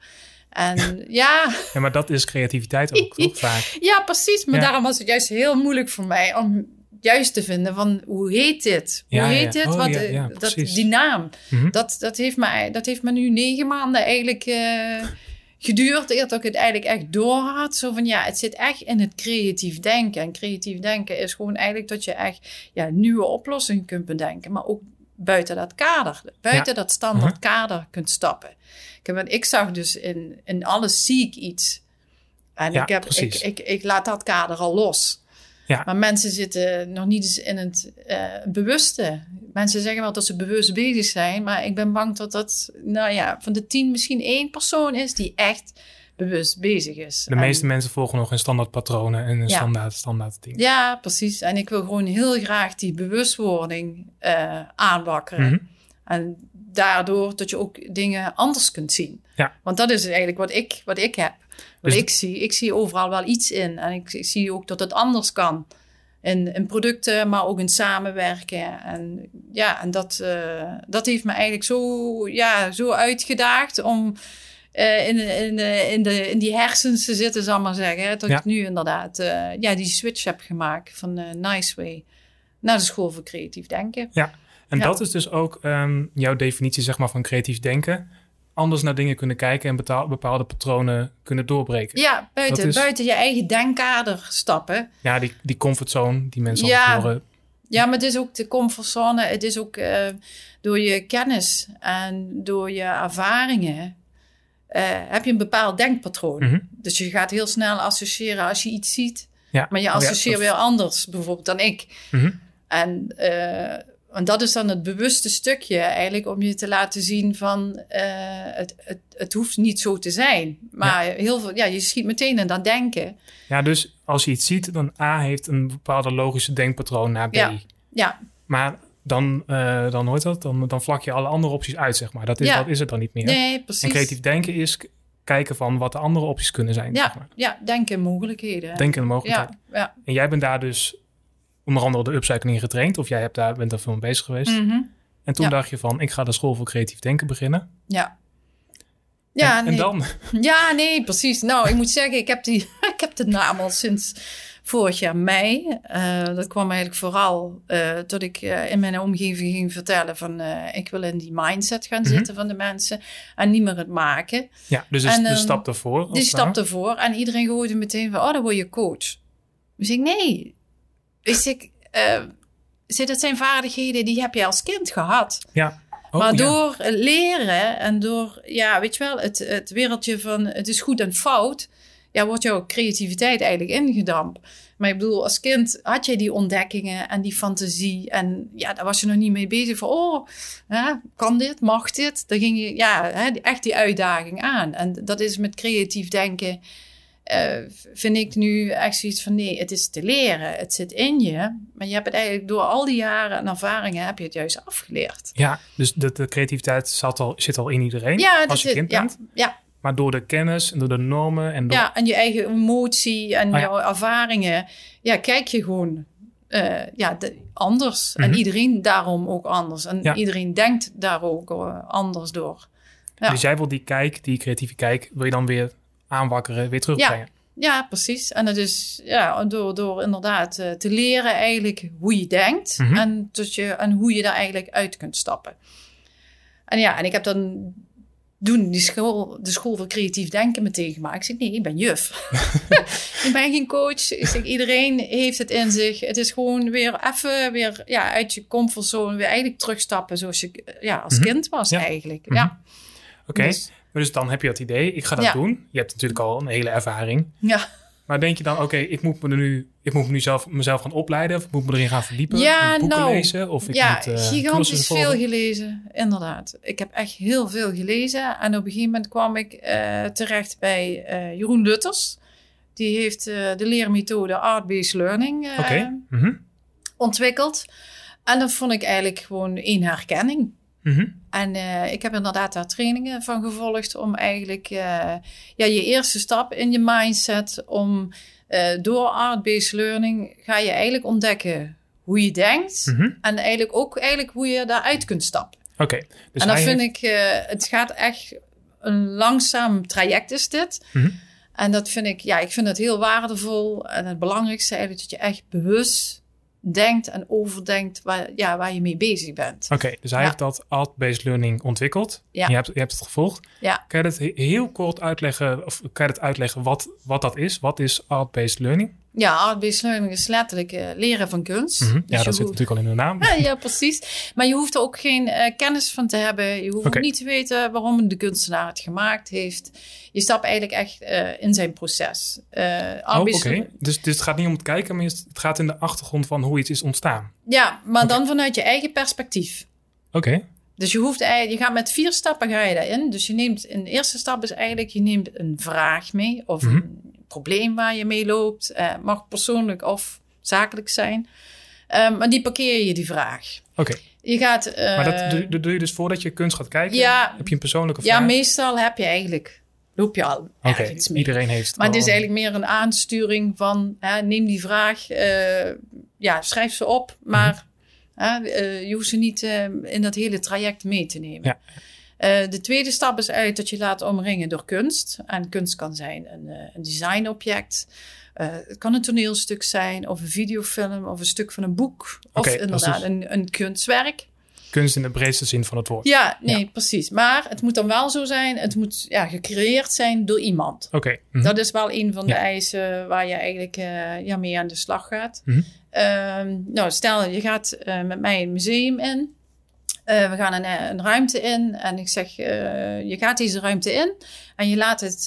En ja. ja, maar dat is creativiteit ook, ook vaak. Ja, precies. Maar daarom was het juist heel moeilijk voor mij om juist te vinden van hoe heet dit? Hoe heet dit? Oh, Wat, eh, dat, die naam. Mhm. dat, dat, heeft me, dat heeft me nu negen maanden eigenlijk uh, geduurd. Eer dat ik het eigenlijk echt door had. Zo van ja, het zit echt in het creatief denken. En creatief denken is gewoon eigenlijk dat je echt ja, nieuwe oplossingen kunt bedenken. Maar ook buiten dat kader, buiten dat standaard mhm. kader kunt stappen. Ik, heb, ik zag dus in, in alles zie ik iets. En ik, heb, ik, ik, ik laat dat kader al los. Ja. Maar mensen zitten nog niet eens in het uh, bewuste. Mensen zeggen wel dat ze bewust bezig zijn, maar ik ben bang dat dat, nou ja, van de tien misschien één persoon is die echt bewust bezig is. De meeste mensen volgen nog in standaard patronen en een standaard, standaard ding. Ja, precies. En ik wil gewoon heel graag die bewustwording uh, aanwakkeren. Mhm. En daardoor dat je ook dingen anders kunt zien. Ja. Want dat is eigenlijk wat ik, wat ik heb. Dus ik zie. Ik zie overal wel iets in. En ik, zie ook dat het anders kan. In, in, producten, maar ook in samenwerken. En ja, en dat, uh, dat heeft me eigenlijk zo, ja, zo uitgedaagd om uh, in, in, in, de, in die hersens te zitten, zal ik maar zeggen. Dat ik nu inderdaad uh, ja, die switch heb gemaakt van Nice Way naar de school voor creatief denken. Ja, en dat is dus ook um, jouw definitie zeg maar, van creatief denken anders naar dingen kunnen kijken en bepaalde patronen kunnen doorbreken. Ja, buiten, buiten je eigen denkkader stappen. Ja, die, die comfortzone die mensen ja. horen. Ja, maar het is ook de comfortzone. Het is ook uh, door je kennis en door je ervaringen uh, heb je een bepaald denkpatroon. Mm Dus je gaat heel snel associëren als je iets ziet. Ja. Maar je oh associeert weer anders, bijvoorbeeld dan ik. Mm -hmm. En uh, en dat is dan het bewuste stukje eigenlijk om je te laten zien van uh, het, het, het hoeft niet zo te zijn. Maar heel veel, ja, je schiet meteen in dat denken. Ja, dus als je iets ziet, dan A heeft een bepaalde logische denkpatroon naar B. Ja. ja. Maar dan, uh, dan hoort dat, dan, dan vlak je alle andere opties uit, zeg maar. Dat is, dat is het dan niet meer. Nee, precies. En creatief denken is kijken van wat de andere opties kunnen zijn. Ja, zeg maar. ja denken mogelijkheden. Denken en mogelijkheden. Ja, ja. En jij bent daar dus onder andere de upcycling getraind. Of jij hebt daar, bent daar veel mee bezig geweest. Mhm. En toen dacht je van, ik ga de school voor creatief denken beginnen. Ja. Ja, en, nee. en dan? Ja, nee, precies. Nou, ik moet zeggen, ik heb, die, ik heb de naam al sinds vorig jaar mei. Uh, dat kwam eigenlijk vooral uh, dat ik uh, in mijn omgeving ging vertellen van ik wil in die mindset gaan mhm. zitten van de mensen en niet meer het maken. Ja, dus en, de stap ervoor. Die stap ervoor en iedereen gooide meteen van, oh, dan word je coach. Dus ik, nee, Wist ik, uh, dat zijn vaardigheden die heb je als kind gehad. Ja. Oh, maar door leren en door, ja, weet je wel, het, het wereldje van het is goed en fout, ja, wordt jouw creativiteit eigenlijk ingedampt. Maar ik bedoel, als kind had je die ontdekkingen en die fantasie. En ja, daar was je nog niet mee bezig van, oh, hè, kan dit, mag dit? Dan ging je, ja, hè, echt die uitdaging aan. En dat is met creatief denken uh, vind ik nu echt zoiets van nee, het is te leren. Het zit in je. Maar je hebt het eigenlijk door al die jaren en ervaringen heb je het juist afgeleerd. Ja, dus de, de creativiteit zat al, zit al in iedereen ja, als je kind bent. Ja, Maar door de kennis en door de normen en door... Ja, en je eigen emotie en oh jouw ervaringen. Ja, kijk je gewoon uh, ja, anders. En mhm. iedereen daarom ook anders. En iedereen denkt daar ook uh, anders door. Dus jij wil die kijk, die creatieve kijk, wil je dan weer aanwakkeren, weer terugbrengen. Ja, ja precies. En dat is ja, door, door inderdaad uh, te leren eigenlijk hoe je denkt mm -hmm. en, dat je, en hoe je daar eigenlijk uit kunt stappen. En ja, en ik heb dan doen die school, de school voor creatief denken meteen gemaakt. Ik zeg, nee, ik ben juf. ik ben geen coach. Ik zeg, iedereen heeft het in zich. Het is gewoon weer even weer ja, uit je comfortzone weer eigenlijk terugstappen zoals je ja, als mhm. kind was eigenlijk. Ja. Mhm. Oké, dus, dus dan heb je dat idee, ik ga dat doen. Je hebt natuurlijk al een hele ervaring. Ja. Maar denk je dan, oké, ik moet me nu, ik moet me nu zelf, mezelf gaan opleiden, of ik moet me erin gaan verdiepen, ja, boeken nou, lezen, of ik ja, moet uh, gigantisch veel gelezen, inderdaad. Ik heb echt heel veel gelezen en op een gegeven moment kwam ik uh, terecht bij uh, Jeroen Lutters. Die heeft de leermethode Art-Based Learning okay. mm -hmm. ontwikkeld. En dat vond ik eigenlijk gewoon één herkenning. Mhm. En eh, ik heb inderdaad daar trainingen van gevolgd om eigenlijk eh, ja, je eerste stap in je mindset om eh, door art-based learning ga je eigenlijk ontdekken hoe je denkt Mhm. en eigenlijk ook eigenlijk hoe je daaruit kunt stappen. Oké. Dus en dat vind heeft- ik, het gaat echt een langzaam traject is dit. Mhm. En dat vind ik, ja, ik vind het heel waardevol. En het belangrijkste eigenlijk dat je echt bewust denkt en overdenkt waar, ja, waar je mee bezig bent. Oké, dus hij Ja. heeft dat art-based learning ontwikkeld. Ja. Je, hebt, je hebt het gevolgd. Ja. Kan je dat he- heel kort uitleggen, of kan je het uitleggen wat, wat dat is? Wat is art-based learning? Ja, art-based learning is letterlijk eh, leren van kunst. Mhm. Dus Ja, dat zit natuurlijk al in de naam. Ja, ja, precies. Maar je hoeft er ook geen eh, kennis van te hebben. Je hoeft niet te weten waarom de kunstenaar het gemaakt heeft. Je stapt eigenlijk echt eh, in zijn proces. Oh, oké. Dus, dus het gaat niet om het kijken, maar het gaat in de achtergrond van hoe iets is ontstaan. Ja, maar dan vanuit je eigen perspectief. Oké. Dus je hoeft eigenlijk, je gaat met vier stappen ga je daarin. Dus je neemt, een eerste stap is eigenlijk, je neemt een vraag mee of Mhm. Probleem waar je mee loopt. Eh, mag persoonlijk of zakelijk zijn. Ehm, maar die parkeer je die vraag. Oké. Je gaat. eh, Maar dat doe, dat doe je dus voordat je kunst gaat kijken? Ja. Heb je een persoonlijke ja, vraag? meestal heb je eigenlijk, loop je al ergens mee. iedereen heeft Maar het is eigenlijk meer een aansturing van hè, neem die vraag, eh, ja, schrijf ze op, maar hè, eh, je hoeft ze niet eh, in dat hele traject mee te nemen. Ja. Eh, de tweede stap is eigenlijk dat je laat omringen door kunst. En kunst kan zijn een, eh, een designobject. Eh, het kan een toneelstuk zijn, of een videofilm, of een stuk van een boek. Of is inderdaad dus- een, een kunstwerk. kunst in de breedste zin van het woord. Ja, nee, precies. Maar het moet dan wel zo zijn, het moet ja, gecreëerd zijn door iemand. Oké. mhm. Dat is wel een van de Ja. eisen waar je eigenlijk ja, mee aan de slag gaat. Mhm. Ehm, nou, stel je gaat met mij een museum in. Eh, we gaan een, eh, een ruimte in en ik zeg, eh, je gaat deze ruimte in en je laat het,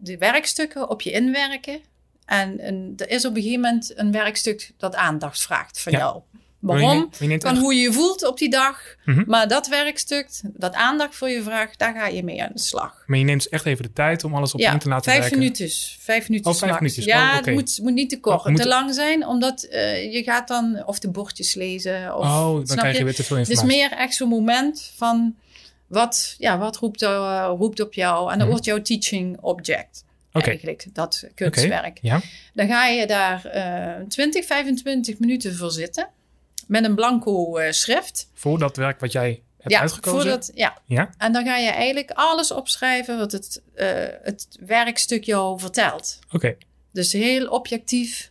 de werkstukken op je inwerken. En, en er is op een gegeven moment een werkstuk dat aandacht vraagt van Ja. jou. Waarom? je Van hoe je je voelt op die dag. Mhm. Maar dat werkstuk, dat aandacht voor je vraagt, daar ga je mee aan de slag. Maar je neemt dus echt even de tijd om alles op in te laten vijf werken. minuten. Vijf minuten. Oh, vijf max. minuutjes. Ja, Oh, het moet, moet niet te kort Oh, moet- te lang zijn, omdat eh, je gaat dan of de bordjes lezen. Of, oh, dan krijg je je? weer te veel Het is informatie. meer echt zo'n moment van wat, ja, wat roept, eh, roept op jou. En dat Mhm. wordt jouw teaching object. Eigenlijk, dat kunstwerk. Ja. Dan ga je daar eh 20, 25 minuten voor zitten. Met een blanco eh, schrift. Voor dat werk wat jij hebt ja, uitgekozen. voordat, ja, Ja. en dan ga je eigenlijk alles opschrijven wat het, eh, het werkstuk jou vertelt. Oké. Dus heel objectief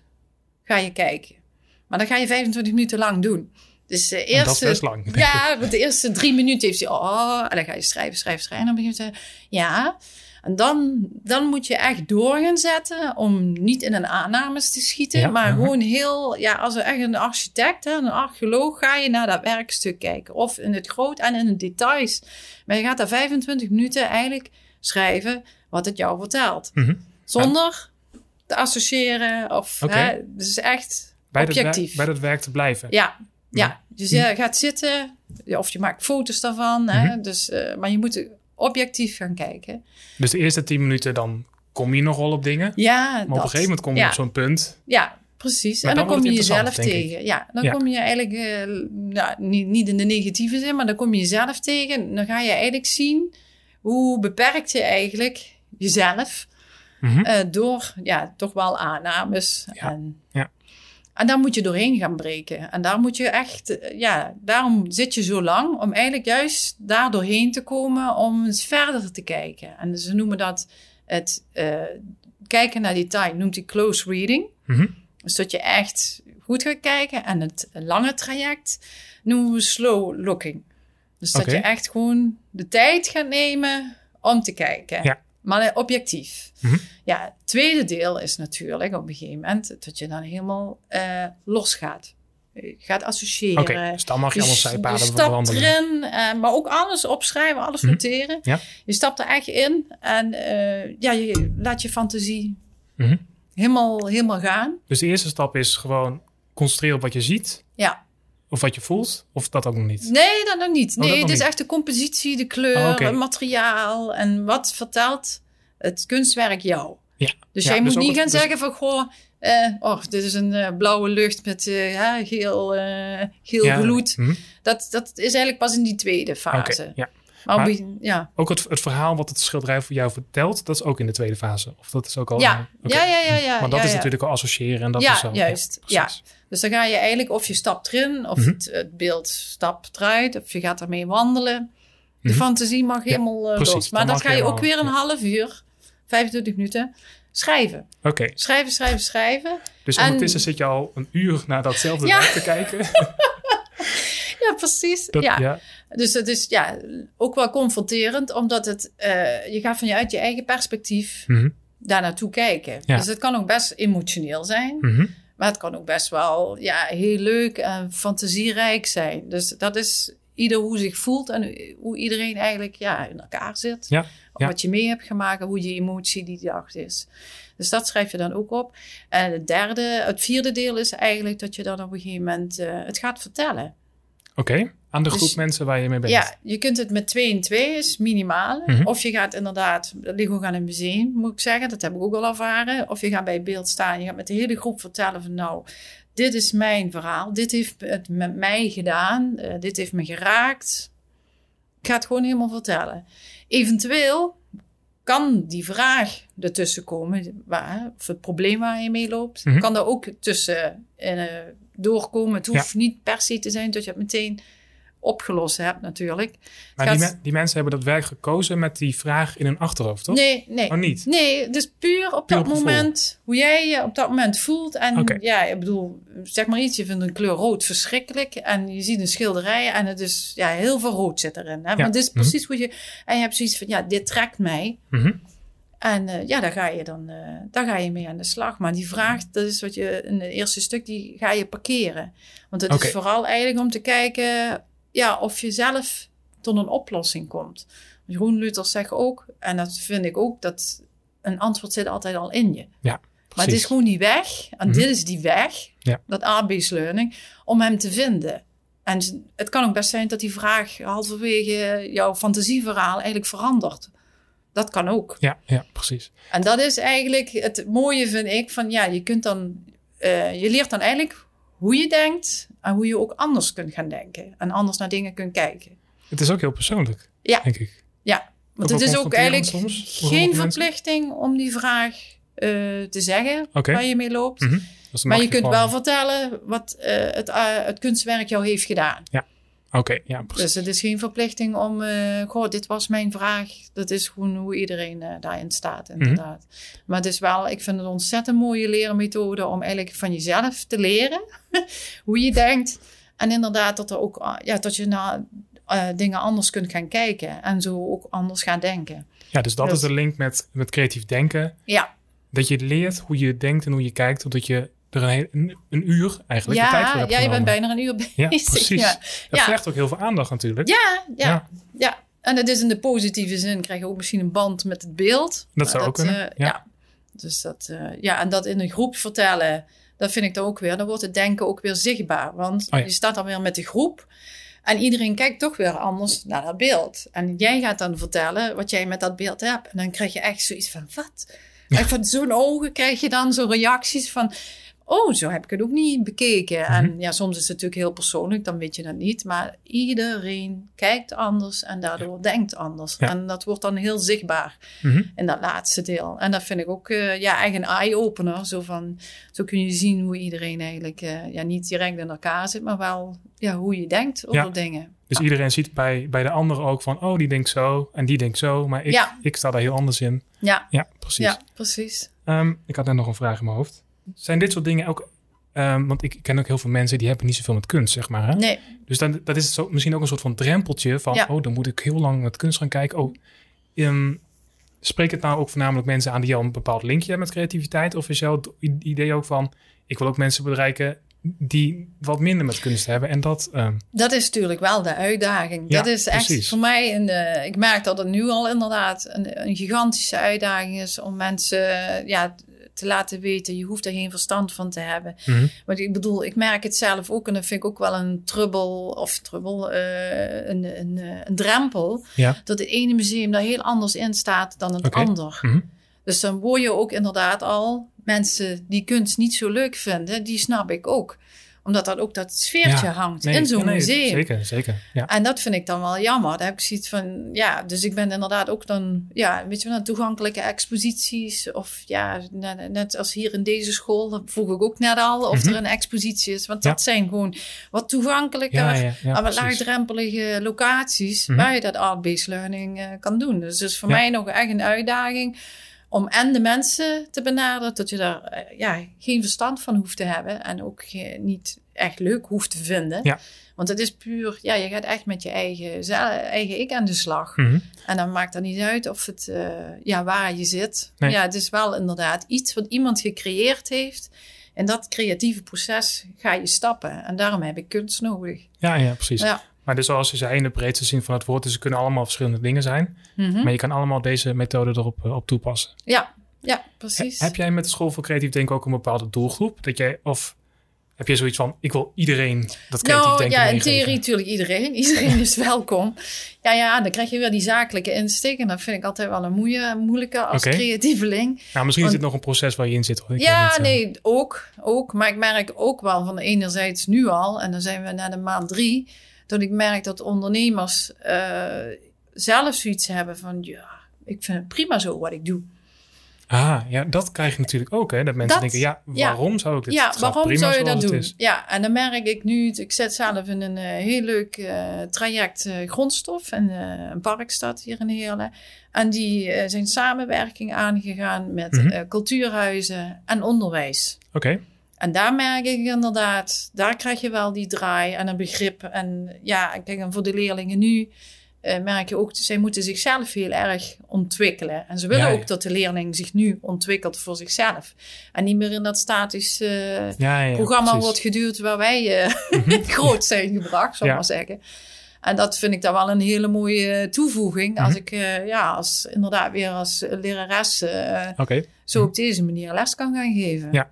ga je kijken. Maar dan ga je 25 minuten lang doen. Dus de En eerste... dat is best lang. Ja, want de eerste drie minuten heeft hij... Oh, en dan ga je schrijven, schrijven, schrijven. En dan begin je te... Ja. En dan, dan moet je echt door gaan zetten... om niet in een aannames te schieten... Ja, maar gewoon heel... Ja, als een, echt een architect, hè, een archeoloog... ga je naar dat werkstuk kijken. Of in het groot en in de details. Maar je gaat daar 25 minuten eigenlijk schrijven... wat het jou vertelt. Mhm. Zonder te associëren of... Hè, dus echt Bij, dat objectief. bij dat werk te blijven. Ja, ja. Dus je Hm. gaat zitten, of je maakt foto's daarvan. Hè? Dus, eh, maar je moet objectief gaan kijken. Dus de eerste tien minuten dan kom je nog wel op dingen. Ja, Maar op een gegeven moment kom je ja. op zo'n punt. Ja, precies. Maar en dan, dan kom je jezelf ik. tegen. Ja, dan Ja. kom je eigenlijk, eh, nou, niet, niet in de negatieve zin, maar dan kom je jezelf tegen. Dan ga je eigenlijk zien hoe beperkt je eigenlijk jezelf Mhm. eh, door ja, toch wel aannames. Ja, En, ja. En daar moet je doorheen gaan breken. En daar moet je echt, eh, ja, daarom zit je zo lang om eigenlijk juist daar doorheen te komen om eens verder te kijken. En ze noemen dat het eh, kijken naar detail, noemt hij close reading. Mhm. Dus dat je echt goed gaat kijken. En het lange traject noemen we slow looking. Dus dat je echt gewoon de tijd gaat nemen om te kijken. Ja. Maar objectief. Mhm. Ja, het tweede deel is natuurlijk op een gegeven moment dat je dan helemaal eh losgaat. Je gaat associëren. Oké, dus dan mag je Je, allemaal zijpaden bewandelen. erin, eh, maar ook alles opschrijven, alles Mhm. noteren. Ja. Je stapt er echt in en eh, ja, je laat je fantasie Mhm. helemaal, helemaal gaan. Dus de eerste stap is gewoon concentreren op wat je ziet. Ja. Of wat je voelt. Of dat ook nog niet. Nee, dat nog niet. Oh, Nee, het is echt de compositie, de kleur, Oh, oké. het materiaal en wat vertelt het kunstwerk jou. Ja. Dus Ja, jij dus moet niet het- gaan dus- zeggen van, goh, Eh, oh, dit is een uh, blauwe lucht met uh, ja, geel, geel ja, gloed. Hm. Dat, dat is eigenlijk pas in die tweede fase. Okay, ja. Maar, maar ja. ook het, het verhaal wat het schilderij voor jou vertelt, dat is ook in de tweede fase. Of dat is ook al. Ja, okay. ja, ja, ja, ja. Maar dat ja, is natuurlijk al associëren en dat ja, is zo. Juist. Ja, Dus dan ga je eigenlijk of je stapt erin, of mm -hmm. het, het, beeld stapt eruit, of je gaat ermee wandelen. De mm -hmm. fantasie mag helemaal uh, los. Maar dat ga je ook weer een half uur, 25 minuten schrijven. Oké. Okay. Schrijven, schrijven, schrijven. Dus en... ondertussen zit je al een uur naar datzelfde ja. werk te kijken. ja, precies. Dat, ja. ja. Dus het is ja, ook wel confronterend, omdat het, uh, je gaat vanuit je eigen perspectief mm -hmm. daar naartoe kijken. Ja. Dus het kan ook best emotioneel zijn. Mm -hmm. Maar het kan ook best wel ja, heel leuk en fantasierijk zijn. Dus dat is ieder hoe zich voelt en hoe iedereen eigenlijk ja, in elkaar zit. Ja, ja. Wat je mee hebt gemaakt, hoe je emotie die dag is. Dus dat schrijf je dan ook op. En het derde, het vierde deel is eigenlijk dat je dan op een gegeven moment uh, het gaat vertellen. Oké, okay. Aan de groep dus, mensen waar je mee bent. Ja, je kunt het met twee en twee, is minimaal. Mhm. Of je gaat inderdaad, dat ligt ook aan een museum, moet ik zeggen. Dat heb ik ook al ervaren. Of je gaat bij het beeld staan, je gaat met de hele groep vertellen van nou, dit is mijn verhaal. Dit heeft het met mij gedaan. Uh, dit heeft me geraakt. Ik ga het gewoon helemaal vertellen. Eventueel kan die vraag ertussen komen, waar, of het probleem waar je mee loopt, Mhm. kan daar ook tussen uh, doorkomen. Het hoeft niet per se te zijn dat je het meteen opgelost hebt, natuurlijk. Maar die, me- die mensen hebben dat werk gekozen met die vraag in hun achterhoofd, toch? Nee, nee. Oh, niet? Nee, is puur op Puur dat op gevoel. moment, hoe jij je op dat moment voelt. En ja, ik bedoel, zeg maar iets, je vindt een kleur rood verschrikkelijk. En je ziet een schilderij en het is, ja, heel veel rood zit erin. Hè? Maar het is Mhm. precies hoe je, en je hebt zoiets van, ja, dit trekt mij. Mhm. En eh, ja, daar ga je dan eh, daar ga je mee aan de slag. Maar die vraag, dat is wat je in het eerste stuk, die ga je parkeren. Want het is vooral eigenlijk om te kijken ja, of je zelf tot een oplossing komt. Jeroen Luthers zegt ook, en dat vind ik ook, dat een antwoord zit altijd al in je. Maar het is Precies. gewoon die weg, en Mhm. dit is die weg, Ja. dat art-based learning, om hem te vinden. En het kan ook best zijn dat die vraag halverwege jouw fantasieverhaal eigenlijk verandert. Dat kan ook. Ja, ja, precies. En dat is eigenlijk het mooie, vind ik, van ja, je kunt dan, eh, je leert dan eigenlijk hoe je denkt en hoe je ook anders kunt gaan denken en anders naar dingen kunt kijken. Het is ook heel persoonlijk, Ja. denk ik. Ja, want Ook het is ook eigenlijk soms geen verplichting om die vraag eh, te zeggen Oké. waar je mee loopt. Mhm. Maar je kunt wel vertellen wat eh, het, eh, het kunstwerk jou heeft gedaan. Oké, ja, precies. Dus het is geen verplichting om, eh goh, dit was mijn vraag. Dat is gewoon hoe iedereen eh, daarin staat, Mhm. inderdaad. Maar het is wel, ik vind het een ontzettend mooie leermethode om eigenlijk van jezelf te leren hoe je denkt. En inderdaad dat, er ook, ah, ja, dat je naar eh, dingen anders kunt gaan kijken en zo ook anders gaat denken. Ja, dus dat Dus- is de link met, met creatief denken. Ja, Dat je leert hoe je denkt en hoe je kijkt, totdat je er een, heel- een, een uur eigenlijk de tijd voor ja, hebt ja je bent bijna een uur bezig. Ja, precies. Ja. Dat Ja. vergt ook heel veel aandacht natuurlijk. Ja, ja, Ja. ja. En dat is in de positieve zin, krijg je ook misschien een band met het beeld. Dat zou ook kunnen, eh, ja. ja. Dus dat, eh, ja, en dat in een groep vertellen, dat vind ik dan ook weer, dan wordt het denken ook weer zichtbaar. Want Oh ja. je staat dan weer met de groep en iedereen kijkt toch weer anders naar dat beeld. En jij gaat dan vertellen wat jij met dat beeld hebt. En dan krijg je echt zoiets van, wat? En van zo'n ogen krijg je dan zo reacties van... Oh, zo heb ik het ook niet bekeken. Mhm. En ja, soms is het natuurlijk heel persoonlijk, dan weet je dat niet. Maar iedereen kijkt anders en daardoor denkt anders. Ja. En dat wordt dan heel zichtbaar Mhm. in dat laatste deel. En dat vind ik ook eh, ja, echt een eye-opener. Zo, van, zo kun je zien hoe iedereen eigenlijk eh, ja, niet direct in elkaar zit, maar wel ja, hoe je denkt over Ja. dingen. Dus iedereen ziet bij, bij de ander ook van, oh, die denkt zo en die denkt zo, maar ik, ik sta daar heel anders in. Ja, Ja, precies. ja precies. Ehm, ik had net nog een vraag in mijn hoofd. Zijn dit soort dingen ook, ehm, want ik ken ook heel veel mensen die hebben niet zoveel met kunst, zeg maar. Hè? Nee, Dus dan, dat is zo, misschien ook een soort van drempeltje van, Ja. oh, dan moet ik heel lang met kunst gaan kijken. Oh, ehm, spreekt het nou ook voornamelijk mensen aan die al een bepaald linkje hebben met creativiteit? Of is jouw i- idee ook van, ik wil ook mensen bereiken die wat minder met kunst hebben en dat... ehm, dat is natuurlijk wel de uitdaging. Ja, dat is echt precies. voor mij, een, eh, ik merk dat het nu al inderdaad een, een gigantische uitdaging is om mensen ja, te laten weten, je hoeft er geen verstand van te hebben. mhm. Want ik bedoel, ik merk het zelf ook en dat vind ik ook wel een trubbel of trubbel, eh, een, een, eh, een drempel. Ja. Dat het ene museum daar heel anders in staat dan het ander. Mhm. Dus dan word je ook inderdaad al mensen die kunst niet zo leuk vinden, die snap ik ook omdat dat ook dat sfeertje hangt in zo'n museum. Zeker, zeker. Ja. En dat vind ik dan wel jammer. Daar heb ik zoiets van, ja, dus ik ben inderdaad ook dan, ja, weet je wel, toegankelijke exposities. Of ja, net, als hier in deze school, dat vroeg ik ook net al, of mhm. er een expositie is. Want dat zijn gewoon wat toegankelijker, maar wat laagdrempelige locaties mhm. waar je dat art-based learning uh, kan doen. Dus is voor mij nog echt een uitdaging om en de mensen te benaderen, dat je daar eh, ja, geen verstand van hoeft te hebben en ook niet echt leuk hoeft te vinden. Ja. Want het is puur, ja, je gaat echt met je eigen, eigen ik aan de slag. Mhm. En dan maakt het niet uit of het, uh, ja, waar je zit. Ja, het is wel inderdaad iets wat iemand gecreëerd heeft. En dat creatieve proces ga je stappen. En daarom heb ik kunst nodig. Ja, ja precies. Ja. Maar dus zoals je zei in de breedste zin van het woord, dus ze kunnen allemaal verschillende dingen zijn. Mhm. Maar je kan allemaal deze methode erop eh, op toepassen. Ja, ja, precies. heb jij met de School voor Creatief Denken ook een bepaalde doelgroep? Dat jij, of heb je zoiets van, ik wil iedereen dat creatief nou, denken Ja, in theorie natuurlijk iedereen. Iedereen is welkom. Ja, ja, dan krijg je weer die zakelijke insteek. En dat vind ik altijd wel een moeie, moeilijke als okay. creatieveling. Nou, misschien is het nog een proces waar je in zit. Hoor. ja, eh, nee, ook, ook. Maar ik merk ook wel van enerzijds nu al, en dan zijn we na de maand drie dat ik merk dat ondernemers uh, zelf zoiets hebben van ja, ik vind het prima zo wat ik doe. Ah, ja, dat krijg je natuurlijk ook, hè? Dat mensen denken, ja, waarom zou ik dit Ja, waarom zou je dat doen? Ja, en dan merk ik nu, ik zet zelf in een uh, heel leuk uh, traject uh, grondstof en een parkstad hier in Heerlen. En die zijn samenwerking aangegaan met mm cultuurhuizen en onderwijs. Oké. En daar merk ik inderdaad, daar krijg je wel die draai en een begrip. En ja, ik denk voor de leerlingen nu uh, merk je ook, zij moeten zichzelf heel erg ontwikkelen. En ze willen ook dat de leerling zich nu ontwikkelt voor zichzelf. En niet meer in dat statisch uh, programma wordt geduurd waar wij uh, groot zijn gebracht, zal ik maar zeggen. En dat vind ik dan wel een hele mooie toevoeging. Als mhm. ik ja, als, inderdaad weer als lerares zo op deze manier les kan gaan geven. Ja.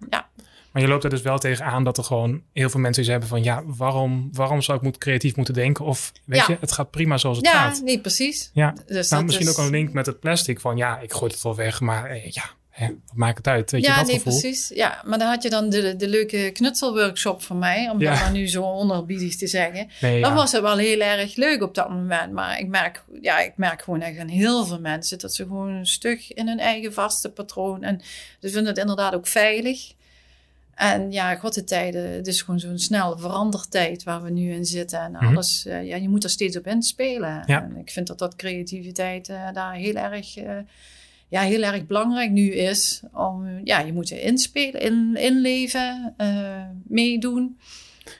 Maar je loopt er dus wel tegen aan dat er gewoon heel veel mensen hebben van ja, waarom, waarom zou ik moet, creatief moeten denken? Of weet je, het gaat prima zoals het gaat. Ja, nee, precies. Ja, dus nou, misschien ook een link met het plastic van ja, ik gooi het wel weg, maar eh, ja, hè, wat maakt het uit? Weet ja, je, dat nee, precies. Ja, maar dan had je dan de, de leuke knutselworkshop van mij, om dat dan nu zo onderbiedig te zeggen. Nee, dat was het wel heel erg leuk op dat moment. Maar ik merk, ja, ik merk gewoon echt aan heel veel mensen dat ze gewoon een stuk in hun eigen vaste patroon en ze vinden het inderdaad ook veilig. En ja, god de tijden, het is gewoon zo'n snel verandertijd waar we nu in zitten. En mhm. alles, uh, ja, je moet er steeds op inspelen. Ja. En ik vind dat dat creativiteit uh, daar heel erg, uh, ja, heel erg belangrijk nu is. Om, ja, je moet inspelen, in, inleven, meedoen.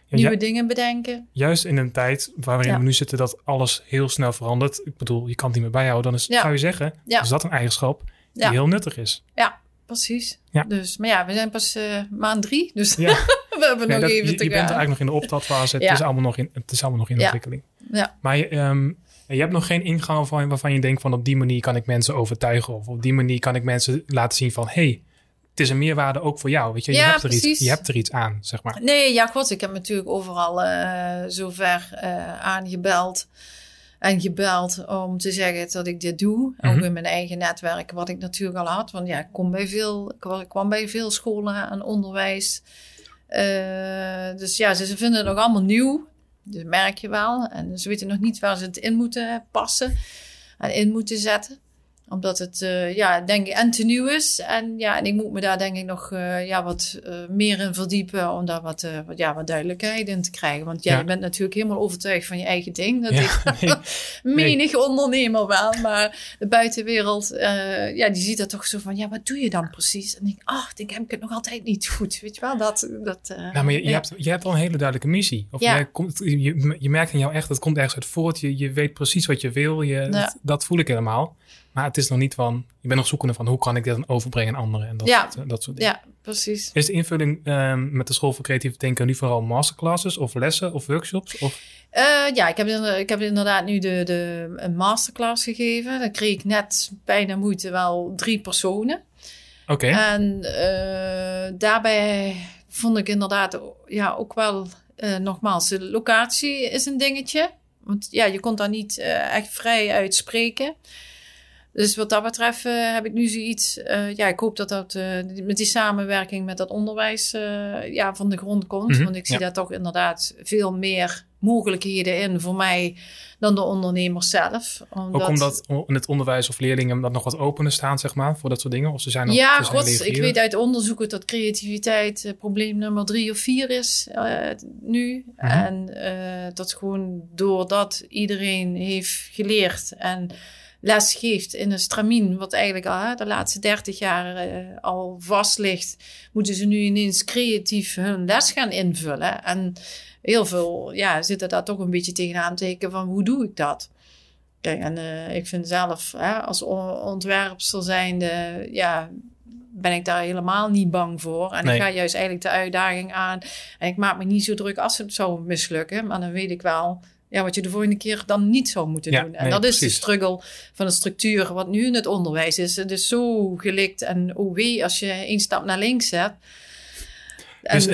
Ja, nieuwe dingen bedenken. Juist in een tijd waarin we nu zitten dat alles heel snel verandert. Ik bedoel, je kan het niet meer bijhouden. Dan is, zou je zeggen, is dat een eigenschap die heel nuttig is. Ja, precies. Ja. Dus, maar ja, we zijn pas uh, maand drie, dus ja. we hebben nog even je, te je gaan. bent eigenlijk nog in de opstartfase. Het, is allemaal nog in, het is allemaal nog in ontwikkeling. Ja. Maar je, um, je hebt nog geen ingang van, waarvan je denkt van op die manier kan ik mensen overtuigen. Of op die manier kan ik mensen laten zien van hey, het is een meerwaarde ook voor jou. Weet je, je, hebt, er iets, je hebt er iets aan, zeg maar. Nee, ja, god, ik heb natuurlijk overal uh, zover uh, aangebeld en gebeld om te zeggen dat ik dit doe. Ook mhm. in mijn eigen netwerk, wat ik natuurlijk al had. Want ja, ik, kom bij veel, ik kwam bij veel scholen en onderwijs. Uh, dus ja, ze, vinden het nog allemaal nieuw. Dat merk je wel. En ze weten nog niet waar ze het in moeten passen en in moeten zetten omdat het, uh, ja, denk ik, en te nieuw is. En ja, en ik moet me daar denk ik nog uh, ja, wat uh, meer in verdiepen. Om daar wat, wat, ja, wat duidelijkheid in te krijgen. Want jij ja, bent natuurlijk helemaal overtuigd van je eigen ding. Dat ja, ik, menig ondernemer wel. Maar de buitenwereld, ja, die ziet dat toch zo van, ja, wat doe je dan precies? En ik, ach, ik heb het nog altijd niet goed. Weet je wel, dat... dat nou, maar je, je hebt, je hebt al een hele duidelijke missie. Of jij komt, je, je merkt in jou echt, het komt ergens uit voort. Je, je weet precies wat je wil. Je, dat, dat voel ik helemaal. Maar het is nog niet van, je bent nog zoekende van hoe kan ik dit dan overbrengen aan anderen en dat, ja. soort, dat soort dingen. Ja, precies. Is de invulling um, met de School voor Creatief Denken nu vooral masterclasses of lessen of workshops? Of? Uh, ja, ik heb, ik heb inderdaad nu de, de, een masterclass gegeven. Dan kreeg ik net bijna moeite wel drie personen. Oké. En uh, daarbij vond ik inderdaad ja, ook wel, uh, nogmaals, de locatie is een dingetje. Want ja, je kon daar niet echt vrij uitspreken. Dus wat dat betreft uh, heb ik nu zoiets. Uh, ja, ik hoop dat dat uh, met die samenwerking met dat onderwijs ja, van de grond komt. Mm -hmm, Want ik zie ja. daar toch inderdaad veel meer mogelijkheden in voor mij dan de ondernemers zelf. Omdat, Ook omdat in het onderwijs of leerlingen dat nog wat opener staan, zeg maar, voor dat soort dingen? Of ze zijn nog, ja, ze god, ik weet uit onderzoeken dat creativiteit uh, probleem nummer drie of vier is uh, nu. Mm -hmm. En uh, dat gewoon doordat iedereen heeft geleerd en les geeft in een stramien, wat eigenlijk al de laatste 30 jaar uh, al vast ligt, moeten ze nu ineens creatief hun les gaan invullen. En heel veel ja, zitten daar toch een beetje tegenaan te kijken van hoe doe ik dat? Kijk, en uh, ik vind zelf hè, als ontwerpster zijnde, ja, ben ik daar helemaal niet bang voor. En nee. ik ga juist eigenlijk de uitdaging aan. En ik maak me niet zo druk als het zou mislukken. Maar dan weet ik wel ja, wat je de volgende keer dan niet zou moeten ja, doen. En nee, dat precies. is de struggle van de structuur, wat nu in het onderwijs is. Het is zo gelikt en oh wee als je één stap naar links zet. Dus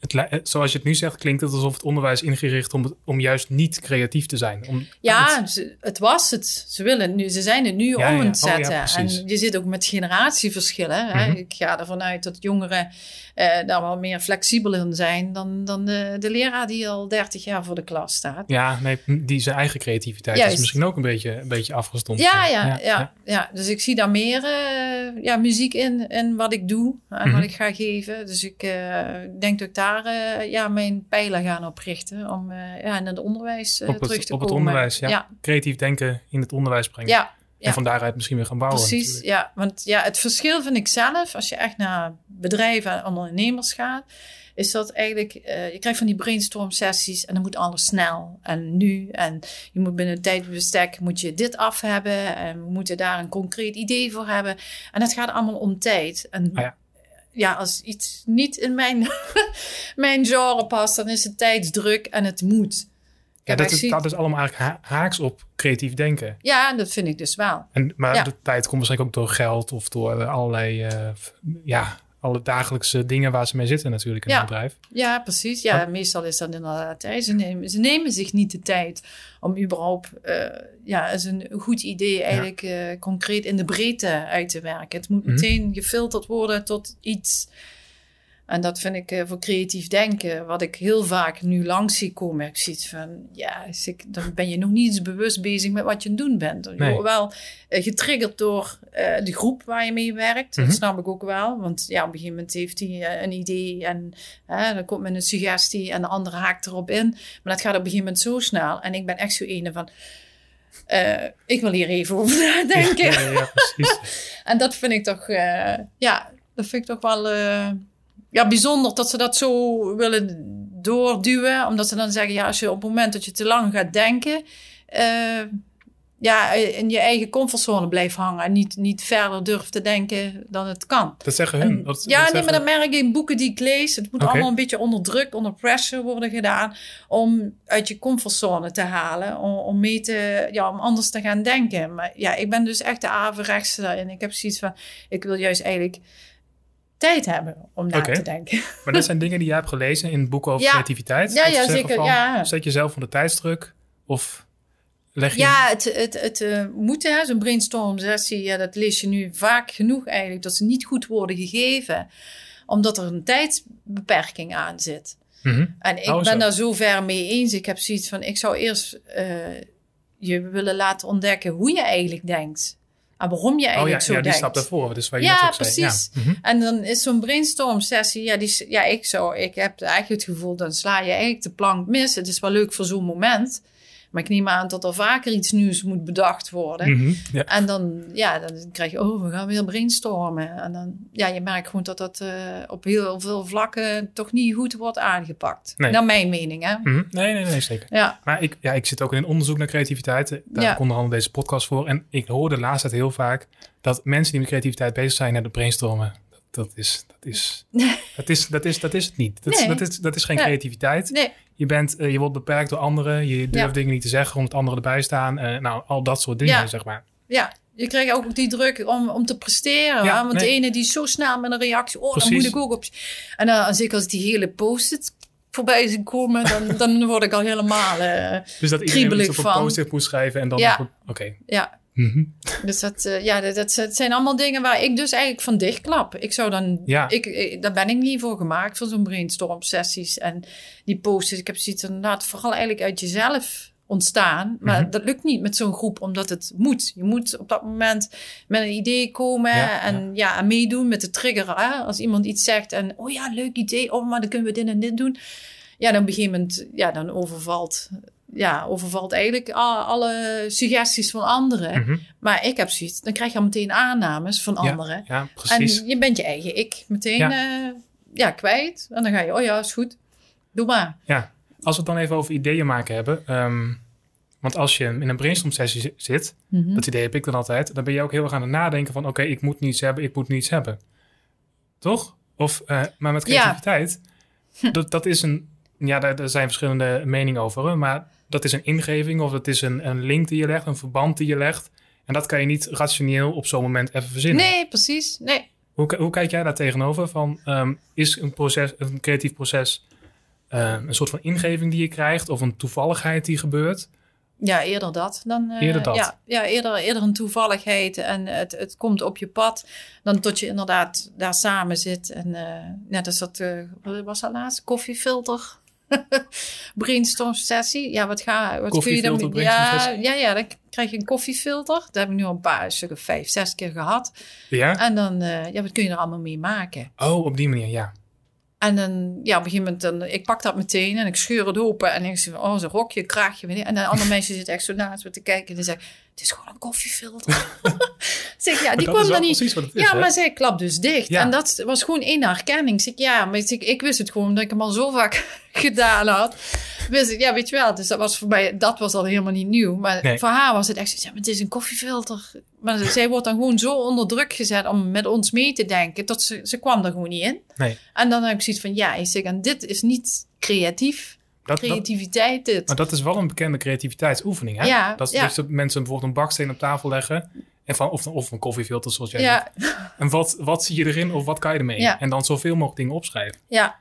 het, zoals je het nu zegt, klinkt het alsof het onderwijs ingericht om, om juist niet creatief te zijn. Om, ja, het, het, was het. Ze willen nu, ze zijn het nu ja, om ja. het zetten. Oh, ja, en je zit ook met generatieverschillen. Hè? Mhm. Ik ga ervan uit dat jongeren eh, daar wel meer flexibel in zijn dan, dan de, de leraar die al 30 jaar voor de klas staat. Ja, nee, die zijn eigen creativiteit Juist. is misschien ook een beetje, een beetje afgestompt. Ja, ja, ja, ja, Dus ik zie daar meer uh, ja, muziek in, in wat ik doe en Mhm. wat ik ga geven. Dus ik uh, denk dat ik daar uh, ja, mijn pijlen gaan op richten om ja, in het onderwijs op het, terug te op komen. het onderwijs, ja. ja. Creatief denken in het onderwijs brengen. Ja, En van daaruit misschien weer gaan bouwen. Precies, natuurlijk. ja. Want ja, het verschil vind ik zelf, als je echt naar bedrijven en ondernemers gaat, is dat eigenlijk, uh, je krijgt van die brainstorm sessies en dan moet alles snel en nu. En je moet binnen een tijdbestek moet je dit af hebben en we moeten daar een concreet idee voor hebben. En het gaat allemaal om tijd. En Ah, ja. Ja, als iets niet in mijn, mijn genre past, dan is het tijdsdruk en het moet. Ja, dat, is, dat is allemaal eigenlijk ha- haaks op creatief denken. Ja, dat vind ik dus wel. En, maar Ja. de tijd komt waarschijnlijk ook door geld of door eh, allerlei, eh, ja, alle dagelijkse dingen waar ze mee zitten natuurlijk in Ja. een bedrijf. Ja, precies. Ja, meestal is dat inderdaad. Hè. Ze, nemen, ze nemen zich niet de tijd om überhaupt uh, ja, is een goed idee eigenlijk uh, concreet in de breedte uit te werken. Het moet Mhm. meteen gefilterd worden tot iets. En dat vind ik uh, voor creatief denken, wat ik heel vaak nu langs zie komen. Ik zie van, ja, dan ben je nog niet eens bewust bezig met wat je aan het doen bent. Je Nee. wordt wel uh, getriggerd door uh, de groep waar je mee werkt. Mhm. Dat snap ik ook wel. Want ja, op een gegeven moment heeft hij een idee en dan komt met een suggestie en de andere haakt erop in. Maar dat gaat op een gegeven moment zo snel. En ik ben echt zo ene van, uh, ik wil hier even over nadenken. Ja, ja, ja, precies. en dat vind ik toch, uh, ja, dat vind ik toch wel uh, ja, bijzonder dat ze dat zo willen doorduwen. Omdat ze dan zeggen, ja, als je op het moment dat je te lang gaat denken, uh, ja, in je eigen comfortzone blijft hangen en niet, niet verder durft te denken dan het kan. Dat zeggen hun. Dat, ja, dat nee, maar dat merk ik in boeken die ik lees. Het moet allemaal een beetje onder druk, onder pressure worden gedaan om uit je comfortzone te halen, om, om mee te, ja, om anders te gaan denken. Maar ja, ik ben dus echt de averechtste daarin. Ik heb zoiets van, ik wil juist eigenlijk tijd hebben om na te denken. Maar dat zijn dingen die je hebt gelezen in boeken over Ja. creativiteit. Ja, ja, zeker, Van, ja. Zet jezelf onder tijdsdruk of leg je... Ja, het, het, het uh, moeten, hè, zo'n brainstorm sessie, ja, dat lees je nu vaak genoeg eigenlijk, dat ze niet goed worden gegeven, omdat er een tijdsbeperking aan zit. Mhm. En ik Oh, ben daar zo ver mee eens. Ik heb zoiets van, ik zou eerst uh, je willen laten ontdekken hoe je eigenlijk denkt. En waarom je Oh eigenlijk ja, zo ja, die denkt. stap daarvoor. Dus waar je Ja, ook precies. Mhm. En dan is zo'n brainstorm sessie, ja, die, ja, ik zou, ik heb eigenlijk het gevoel, dan sla je eigenlijk de plank mis. Het is wel leuk voor zo'n moment. Maar ik neem aan dat er vaker iets nieuws moet bedacht worden. Mhm. ja. En dan, ja, dan krijg je, oh, we gaan weer brainstormen. En dan, ja, je merkt gewoon dat dat uh, op heel veel vlakken toch niet goed wordt aangepakt. Nee. Naar mijn mening, hè? Mhm. Nee, nee, nee, zeker. Ja. Maar ik, ja, ik zit ook in een onderzoek naar creativiteit. Daar Ja. komt onder andere deze podcast voor. En ik hoorde de laatste tijd heel vaak dat mensen die met creativiteit bezig zijn naar de brainstormen. Dat, dat is, dat is, dat is, dat is, dat is het niet. Dat, is, Nee. dat, is, dat is geen creativiteit. Nee, Je, bent, uh, je wordt beperkt door anderen. Je durft Ja. dingen niet te zeggen omdat anderen erbij staan. Uh, nou, al dat soort dingen, Ja. zeg maar. ja. Je krijgt ook die druk om, om te presteren. Ja? Want nee. de ene die is zo snel met een reactie. Oh, Precies. dan moet ik ook op... En dan, zeker als die hele post-it voorbij zien komen, dan, dan word ik al helemaal... Uh, Dus dat iedereen iets op een post-it moet schrijven en dan... Ja. Oké. ja, Mhm. Dus dat, eh, ja, dat, dat, dat zijn allemaal dingen waar ik dus eigenlijk van dichtklap. Ik zou dan, Ja. ik, ik, daar ben ik niet voor gemaakt, voor zo'n brainstorm sessies en die posters. Ik heb zoiets inderdaad vooral eigenlijk uit jezelf ontstaan. Maar Mhm. dat lukt niet met zo'n groep, omdat het moet. Je moet op dat moment met een idee komen Ja, en ja. en meedoen met de trigger. Hè? Als iemand iets zegt en, oh ja, leuk idee, oh, maar dan kunnen we dit en dit doen. Ja, dan op een gegeven moment, ja, dan overvalt, ja, overvalt eigenlijk alle suggesties van anderen. Mhm. Maar ik heb zoiets, dan krijg je al meteen aannames van Ja, anderen. Ja, precies. En je bent je eigen ik meteen Ja. ja. ja, kwijt. En dan ga je, oh ja, is goed. Doe maar. Ja, als we het dan even over ideeën maken hebben. ehm, want als je in een brainstorm sessie zi- zit, Mhm. dat idee heb ik dan altijd, dan ben je ook heel erg aan het nadenken van oké, ik moet niets hebben, ik moet niets hebben. Toch? Of, eh, maar met Ja. creativiteit, dat, dat is een, ja, daar, daar zijn verschillende meningen over, maar dat is een ingeving of het is een, een link die je legt, een verband die je legt. En dat kan je niet rationeel op zo'n moment even verzinnen. Nee, precies. Nee. Hoe, hoe kijk jij daar tegenover? Van, ehm, is een, proces, een creatief proces eh, een soort van ingeving die je krijgt of een toevalligheid die gebeurt? Ja, eerder dat dan. eh, Eerder dat. Ja, ja eerder, eerder een toevalligheid en het, het komt op je pad. Dan tot je inderdaad daar samen zit. En eh, net als dat, eh, was dat laatst? Koffiefilter. brainstorm sessie. Ja, wat, ga, wat kun je dan Ja, ja, ja, dan krijg je een koffiefilter. Dat heb ik nu al een paar, een stuk of vijf, zes keer gehad. Ja? En dan, eh, ja, wat kun je er allemaal mee maken? Oh, op die manier, ja. En dan, ja, op een gegeven moment, dan, ik pak dat meteen en ik scheur het open. En ik zeg, oh, zo'n rokje, kraagje. En dan andere mensen zitten echt zo naast me te kijken. En die zeggen, het is gewoon een koffiefilter. zeg, ja, die kwam dan niet. is, Ja, hè? maar zij klapt dus dicht. Ja. En dat was gewoon één herkenning. Zeg, ja, maar ik, ik wist het gewoon omdat ik hem al zo vaak gedaan had. Wist ik, ja, weet je wel. Dus dat was voor mij, dat was al helemaal niet nieuw. Maar Nee. voor haar was het echt zo, ja, maar het is een koffiefilter. Maar zij wordt dan gewoon zo onder druk gezet om met ons mee te denken. Tot ze, ze kwam er gewoon niet in. Nee. En dan heb ik zoiets van, ja, ik zeg, en dit is niet creatief. Dat, Creativiteit, dit. maar dat is wel een bekende creativiteitsoefening, hè? Ja, dat, ja. is dat mensen bijvoorbeeld een baksteen op tafel leggen. En van, of, of een koffiefilter, zoals jij ja. En wat, wat zie je erin of wat kan je ermee? Ja. En dan zoveel mogelijk dingen opschrijven. ja,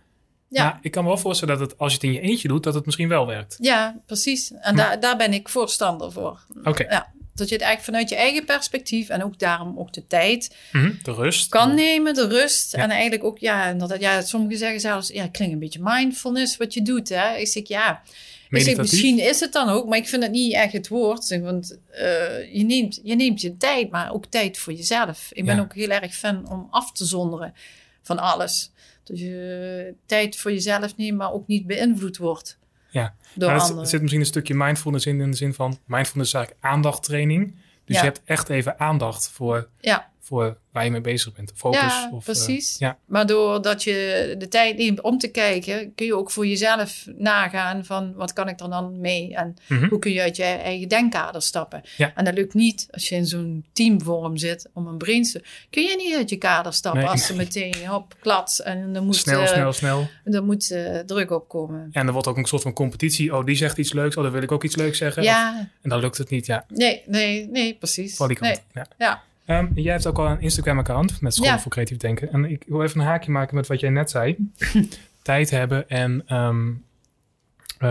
Ja. Maar ik kan me wel voorstellen dat het, als je het in je eentje doet, dat het misschien wel werkt. ja, precies. En Maar- daar, daar ben ik voorstander voor. Oké. Ja, dat je het eigenlijk vanuit je eigen perspectief en ook daarom ook de tijd Mhm, De rust. kan nemen, de rust. Ja. En eigenlijk ook, ja, en dat, ja, sommigen zeggen zelfs, ja, klinkt een beetje mindfulness wat je doet. Hè? Ik zeg, ja, ik zeg, misschien is het dan ook, maar ik vind het niet echt het woord. Want eh, je, neemt, je neemt je tijd, maar ook tijd voor jezelf. Ik ben Ja. ook heel erg fan om af te zonderen van alles. Dus je tijd voor jezelf neemt, maar ook niet beïnvloed wordt Ja. door anderen. er zit misschien een stukje mindfulness in, in de zin van... Mindfulness is eigenlijk aandachttraining. Dus Ja. je hebt echt even aandacht voor, Ja. Voor waar je mee bezig bent. Focus. Ja, of, eh, precies. ja. Maar doordat je de tijd neemt om te kijken, kun je ook voor jezelf nagaan van wat kan ik er dan mee en Mhm. hoe kun je uit je eigen denkkader stappen. Ja. En dat lukt niet als je in zo'n teamvorm zit om een brainstorm. Kun je niet uit je kader stappen Nee. als ze meteen hop klats en er moet, Snel, eh, snel, snel. er moet eh, druk op komen. En er wordt ook een soort van competitie. Oh, die zegt iets leuks. Oh, dan wil ik ook iets leuks zeggen. Of- Ja, en dan lukt het niet. Ja, nee, nee, nee, precies. van die kant. Nee. Ja. Ja. Ehm, jij hebt ook al een Instagram-account met School Ja. voor Creatief Denken. En ik wil even een haakje maken met wat jij net zei. Tijd hebben en eh,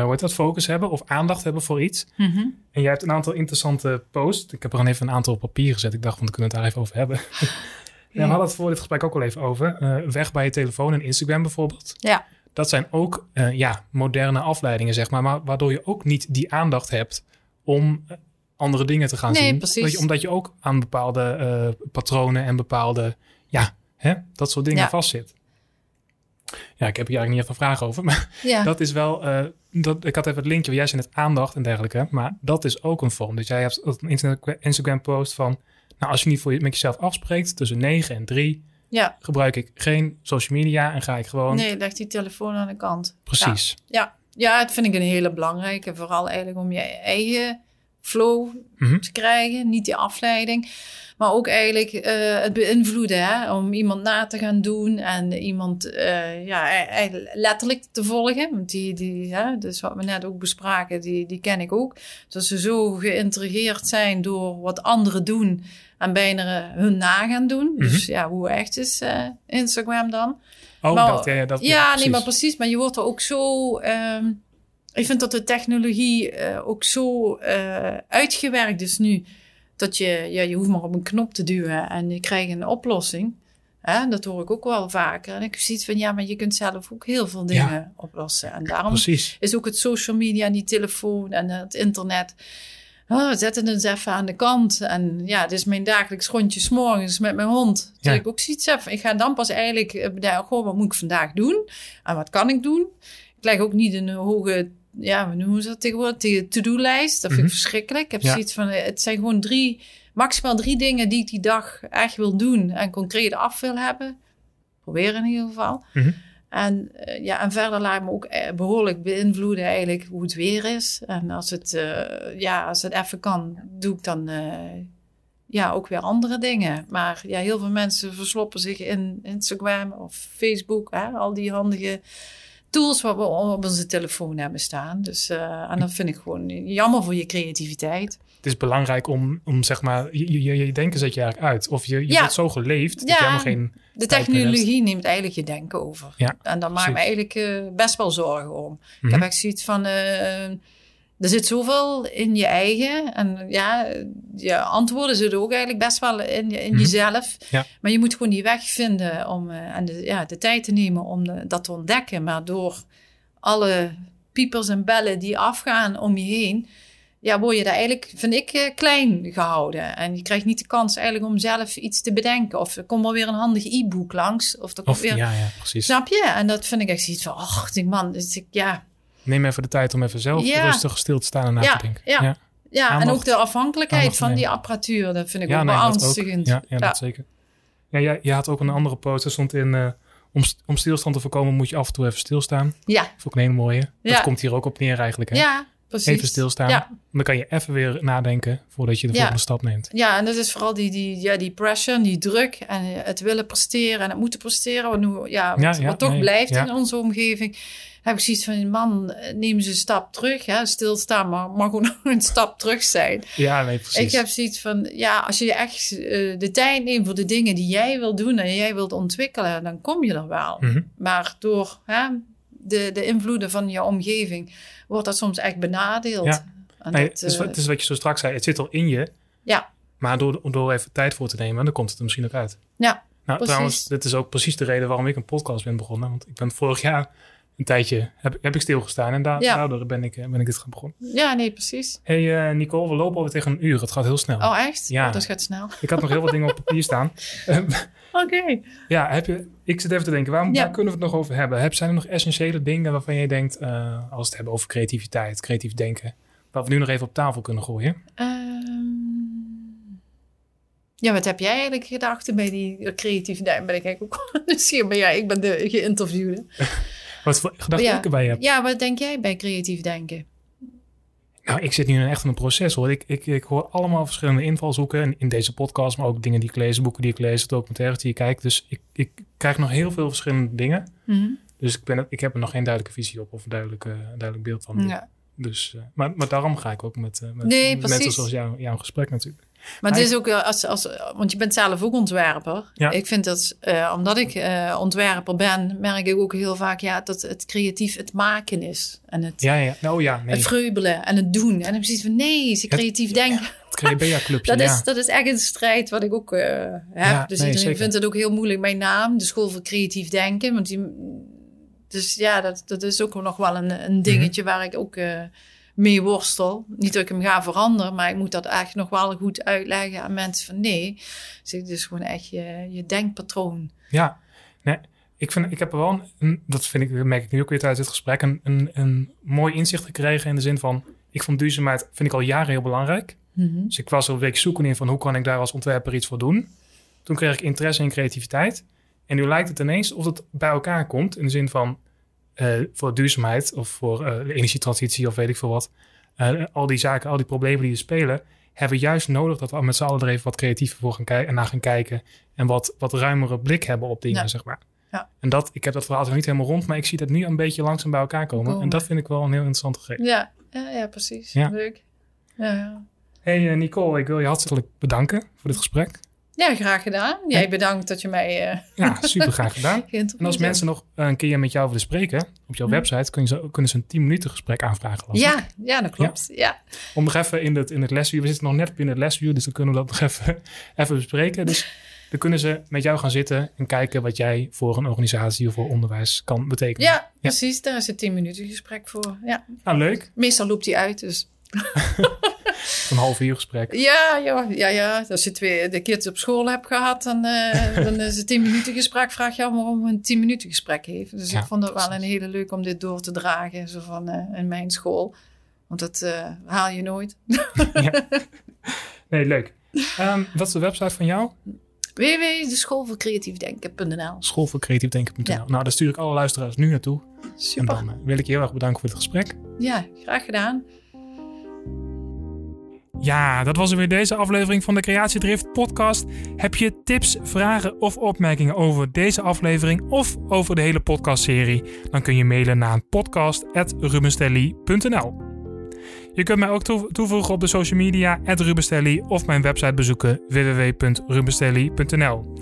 hoe heet dat? Focus hebben of aandacht hebben voor iets. Mhm. En jij hebt een aantal interessante posts. Ik heb er gewoon even een aantal op papier gezet. Ik dacht, van, dan kunnen we het daar even over hebben. Ja, we hadden het voor dit gesprek ook al even over. Eh, weg bij je telefoon en Instagram bijvoorbeeld. Ja. Dat zijn ook eh, ja, moderne afleidingen, zeg maar, maar. Waardoor je ook niet die aandacht hebt om andere dingen te gaan Nee, zien. precies. Omdat je, omdat je ook aan bepaalde eh, patronen en bepaalde, ja, hè, dat soort dingen Ja. vastzit. Ja, ik heb hier eigenlijk niet echt een vraag over. Maar Ja. dat is wel, eh, dat, ik had even het linkje, jij zei net aandacht en dergelijke. Maar dat is ook een vorm. Dus jij hebt een Insta- Instagram post van, nou als je niet voor je, met jezelf afspreekt, tussen 9 en 3 ja, gebruik ik geen social media en ga ik gewoon nee, leg die telefoon aan de kant. precies. Ja, ja, dat vind ik een hele belangrijke. Vooral eigenlijk om je eigen flow Mhm. te krijgen, niet die afleiding. Maar ook eigenlijk eh, het beïnvloeden, hè? om iemand na te gaan doen en iemand eh, ja, e- letterlijk te volgen. Want die, die hè, dus wat we net ook bespraken, die, die ken ik ook. Dat ze zo geïntrigeerd zijn door wat anderen doen en bijna hun na gaan doen. Dus ja, hoe echt is eh, Instagram dan? Oh, Maar- dat, ja, dat, Ja, nee, precies. maar precies. Maar je wordt er ook zo. ehm, ik vind dat de technologie eh, ook zo eh, uitgewerkt is nu. dat je, ja, je hoeft maar op een knop te duwen en je krijgt een oplossing. Hè? Dat hoor ik ook wel vaker. En ik zie van, ja, maar je kunt zelf ook heel veel dingen Ja. oplossen. En daarom Precies. is ook het social media en die telefoon en het internet. Oh, zet het eens even aan de kant. En ja, het is mijn dagelijks rondje 's morgens met mijn hond. Dat Ja. ik ook zoiets heb. Ik ga dan pas eigenlijk eh, bedenken, goh, wat moet ik vandaag doen? En wat kan ik doen? Ik leg ook niet een hoge, ja, hoe noemen ze dat tegenwoordig? De To-do-lijst. Dat vind Mhm. ik verschrikkelijk. Ik heb Ja. zoiets van, eh, het zijn gewoon drie, maximaal drie dingen die ik die dag echt wil doen. En concreet af wil hebben. Proberen in ieder geval. Mhm. En, eh, ja, en verder laat ik me ook eh, behoorlijk beïnvloeden eigenlijk hoe het weer is. En als het, ja, als het even kan, doe ik dan ja, ook weer andere dingen. Maar ja, heel veel mensen versloppen zich in Instagram of Facebook. Hè, al die handige tools wat we op onze telefoon hebben staan. Dus, eh, en dat vind ik gewoon jammer voor je creativiteit. Het is belangrijk om, om zeg maar, je, je, je denken zet je eigenlijk uit. Of je, je Ja. wordt zo geleefd dat Ja. je helemaal geen... De technologie neemt eigenlijk je denken over. Ja, en daar maak ik me eigenlijk eh, best wel zorgen om. Ik Mhm. heb echt zoiets van, eh, er zit zoveel in je eigen. En ja, je antwoorden zitten ook eigenlijk best wel in, in Mhm. jezelf. Ja. Maar je moet gewoon die weg vinden om, eh, en de, ja, de tijd te nemen om de- dat te ontdekken. Maar door alle piepers en bellen die afgaan om je heen... Ja, word je daar eigenlijk, vind ik, eh, klein gehouden. En je krijgt niet de kans eigenlijk om zelf iets te bedenken. Of er komt wel weer een handig e-book langs. Of er komt Of, weer... ja, ja, precies. Snap je? En dat vind ik echt zoiets van, ach, die man, dus ik, ja, Neem even de tijd om even zelf Ja. rustig stil te staan en na Ja, te denken. ja. ja. Ja, en ook de afhankelijkheid van die apparatuur, dat vind ik Ja, ook nee, beangstigend. Ja, ja, dat zeker. Ja, jij, jij had ook een andere post. Er stond in, eh, om, om stilstand te voorkomen moet je af en toe even stilstaan. ja, Vond ik een hele mooie. Dat komt hier ook op neer eigenlijk. Hè? ja, precies. Even stilstaan. Ja. Dan kan je even weer nadenken voordat je de Ja. volgende stap neemt. Ja, en dat is vooral die, die, ja, die pressure, die druk en het willen presteren en het moeten presteren, wat, nu, ja, wat, Ja, ja, wat toch nee, blijft in onze omgeving. Heb ik zoiets van, man, neem ze een stap terug. Hè? Stilstaan maar mag ook nog een stap terug zijn. Ja, nee, precies. Ik heb zoiets van, ja, als je echt eh, de tijd neemt voor de dingen die jij wil doen en jij wilt ontwikkelen, dan kom je er wel. Mhm. Maar door hè, de, de invloeden van je omgeving wordt dat soms echt benadeeld. Ja. Nee, dat, het, is, eh, wat- het is wat je zo straks zei. Het zit al in je. Ja. Maar door, door even tijd voor te nemen, dan komt het er misschien ook uit. Ja, Nou, precies. trouwens, dit is ook precies de reden waarom ik een podcast ben begonnen. Want ik ben vorig jaar een tijdje heb, heb ik stilgestaan. En da- Ja. daardoor ben ik, eh, ben ik dit gaan begonnen. ja, nee, precies. hey, eh, Nicole, we lopen alweer tegen een uur. Het gaat heel snel. Oh, echt? Ja. Oh, dat gaat snel. Ik had nog heel wat dingen op papier staan. Oké. ja, heb je, ik zit even te denken, waarom, Ja. waar kunnen we het nog over hebben? Heb, zijn er nog essentiële dingen waarvan jij denkt, eh, als we het hebben over creativiteit, creatief denken, wat we nu nog even op tafel kunnen gooien? Ehm, ja, wat heb jij eigenlijk gedacht bij die creatieve duim? Ben ik eigenlijk ook nieuwsgierig. Maar ja, ik ben de geïnterviewde. Wat voor gedachten Ja. ik erbij heb? Ja, wat denk jij bij creatief denken? Nou, ik zit nu in echt in een proces hoor. Ik, ik, ik hoor allemaal verschillende invalshoeken in, deze podcast, maar ook dingen die ik lees, boeken die ik lees, documentaires die ik kijk. Dus ik, ik krijg nog heel veel verschillende dingen. Mhm. Dus ik, ben, ik heb er nog geen duidelijke visie op of een duidelijke, duidelijk beeld van. Ja. Dus, eh, maar, maar daarom ga ik ook met, eh, met Nee, mensen zoals jou, jouw gesprek natuurlijk. Maar het is ook, als, als, want je bent zelf ook ontwerper. Ja. Ik vind dat, eh, omdat ik eh, ontwerper ben, merk ik ook heel vaak ja, dat het creatief het maken is. En het, Ja, ja. Nou ja, nee. het vreubelen en het doen. En dan precies van nee, ze creatief denken. Het Dat, ja. is, dat is echt een strijd wat ik ook eh, heb. Ja, dus nee, iedereen vindt het ook heel moeilijk. Mijn naam, de School voor Creatief Denken. Want die, dus ja, dat, dat is ook nog wel een, een dingetje Mhm. waar ik ook mee worstel. Niet dat ik hem ga veranderen, maar ik moet dat echt nog wel goed uitleggen aan mensen van nee. Dus het is gewoon echt je, je denkpatroon. Ja, nee, ik, vind, ik heb er wel, een- dat vind ik, merk ik nu ook weer tijdens dit gesprek, een, een, een mooi inzicht gekregen in de zin van, ik vond duurzaamheid, vind ik al jaren heel belangrijk. Dus ik was een week zoeken in van hoe kan ik daar als ontwerper iets voor doen. Toen kreeg ik interesse in creativiteit. En nu lijkt het ineens of het bij elkaar komt in de zin van eh, voor duurzaamheid of voor eh, de energietransitie of weet ik veel wat. Eh, al die zaken, al die problemen die er spelen, hebben we juist nodig dat we met z'n allen er even wat creatiever voor gaan kijken en naar gaan kijken. En wat, wat ruimere blik hebben op dingen, Ja. zeg maar. Ja. En dat, ik heb dat verhaal nog niet helemaal rond, maar ik zie dat nu een beetje langzaam bij elkaar komen. En dat vind ik wel een heel interessant gegeven. Ja, ja, ja precies. Ja. Leuk. Ja, ja. Hey Nicole, ik wil je hartelijk bedanken voor dit gesprek. Ja, graag gedaan. Jij bedankt dat je mij... Uh, ja, super graag gedaan. en als mensen nog een keer met jou willen spreken, op jouw hm. website kun je, kunnen ze een 10 minuten gesprek aanvragen. Ja, ja, dat klopt. Ja. Om nog even in het, in het lesview, we zitten nog net binnen het lesview, dus dan kunnen we dat nog even, even bespreken. Dus dan kunnen ze met jou gaan zitten en kijken wat jij voor een organisatie of voor onderwijs kan betekenen. Ja, precies. Daar is een 10 minuten gesprek voor. Ja. Nou, leuk. Meestal loopt hij uit, dus... een half uur gesprek. Ja, ja, ja, ja. Als je twee de kids op school hebt gehad, dan, uh, dan is het tien minuten gesprek. Vraag je waarom een tien minuten gesprek heeft. Dus ik vond het wel een hele leuk om dit door te dragen, zo van uh, in mijn school. Want dat uh, haal je nooit. ja. Nee, leuk. Um, wat is de website van jou? www.schoolvoorcreatiefdenken.nl Schoolvoorcreatiefdenken.nl ja. Nou, daar stuur ik alle luisteraars nu naartoe. Super. En dan wil ik je heel erg bedanken voor het gesprek. Ja, graag gedaan. Ja, dat was er weer deze aflevering van de Creatiedrift podcast. Heb je tips, vragen of opmerkingen over deze aflevering of over de hele podcastserie? Dan kun je mailen naar podcast.rubenstelly.nl Je kunt mij ook toevoegen op de social media @rubenstelly of mijn website bezoeken www.rubenstelly.nl.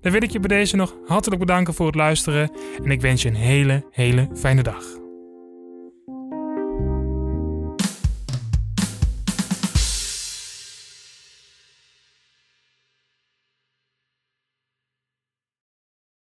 Dan wil ik je bij deze nog hartelijk bedanken voor het luisteren en ik wens je een hele, hele fijne dag.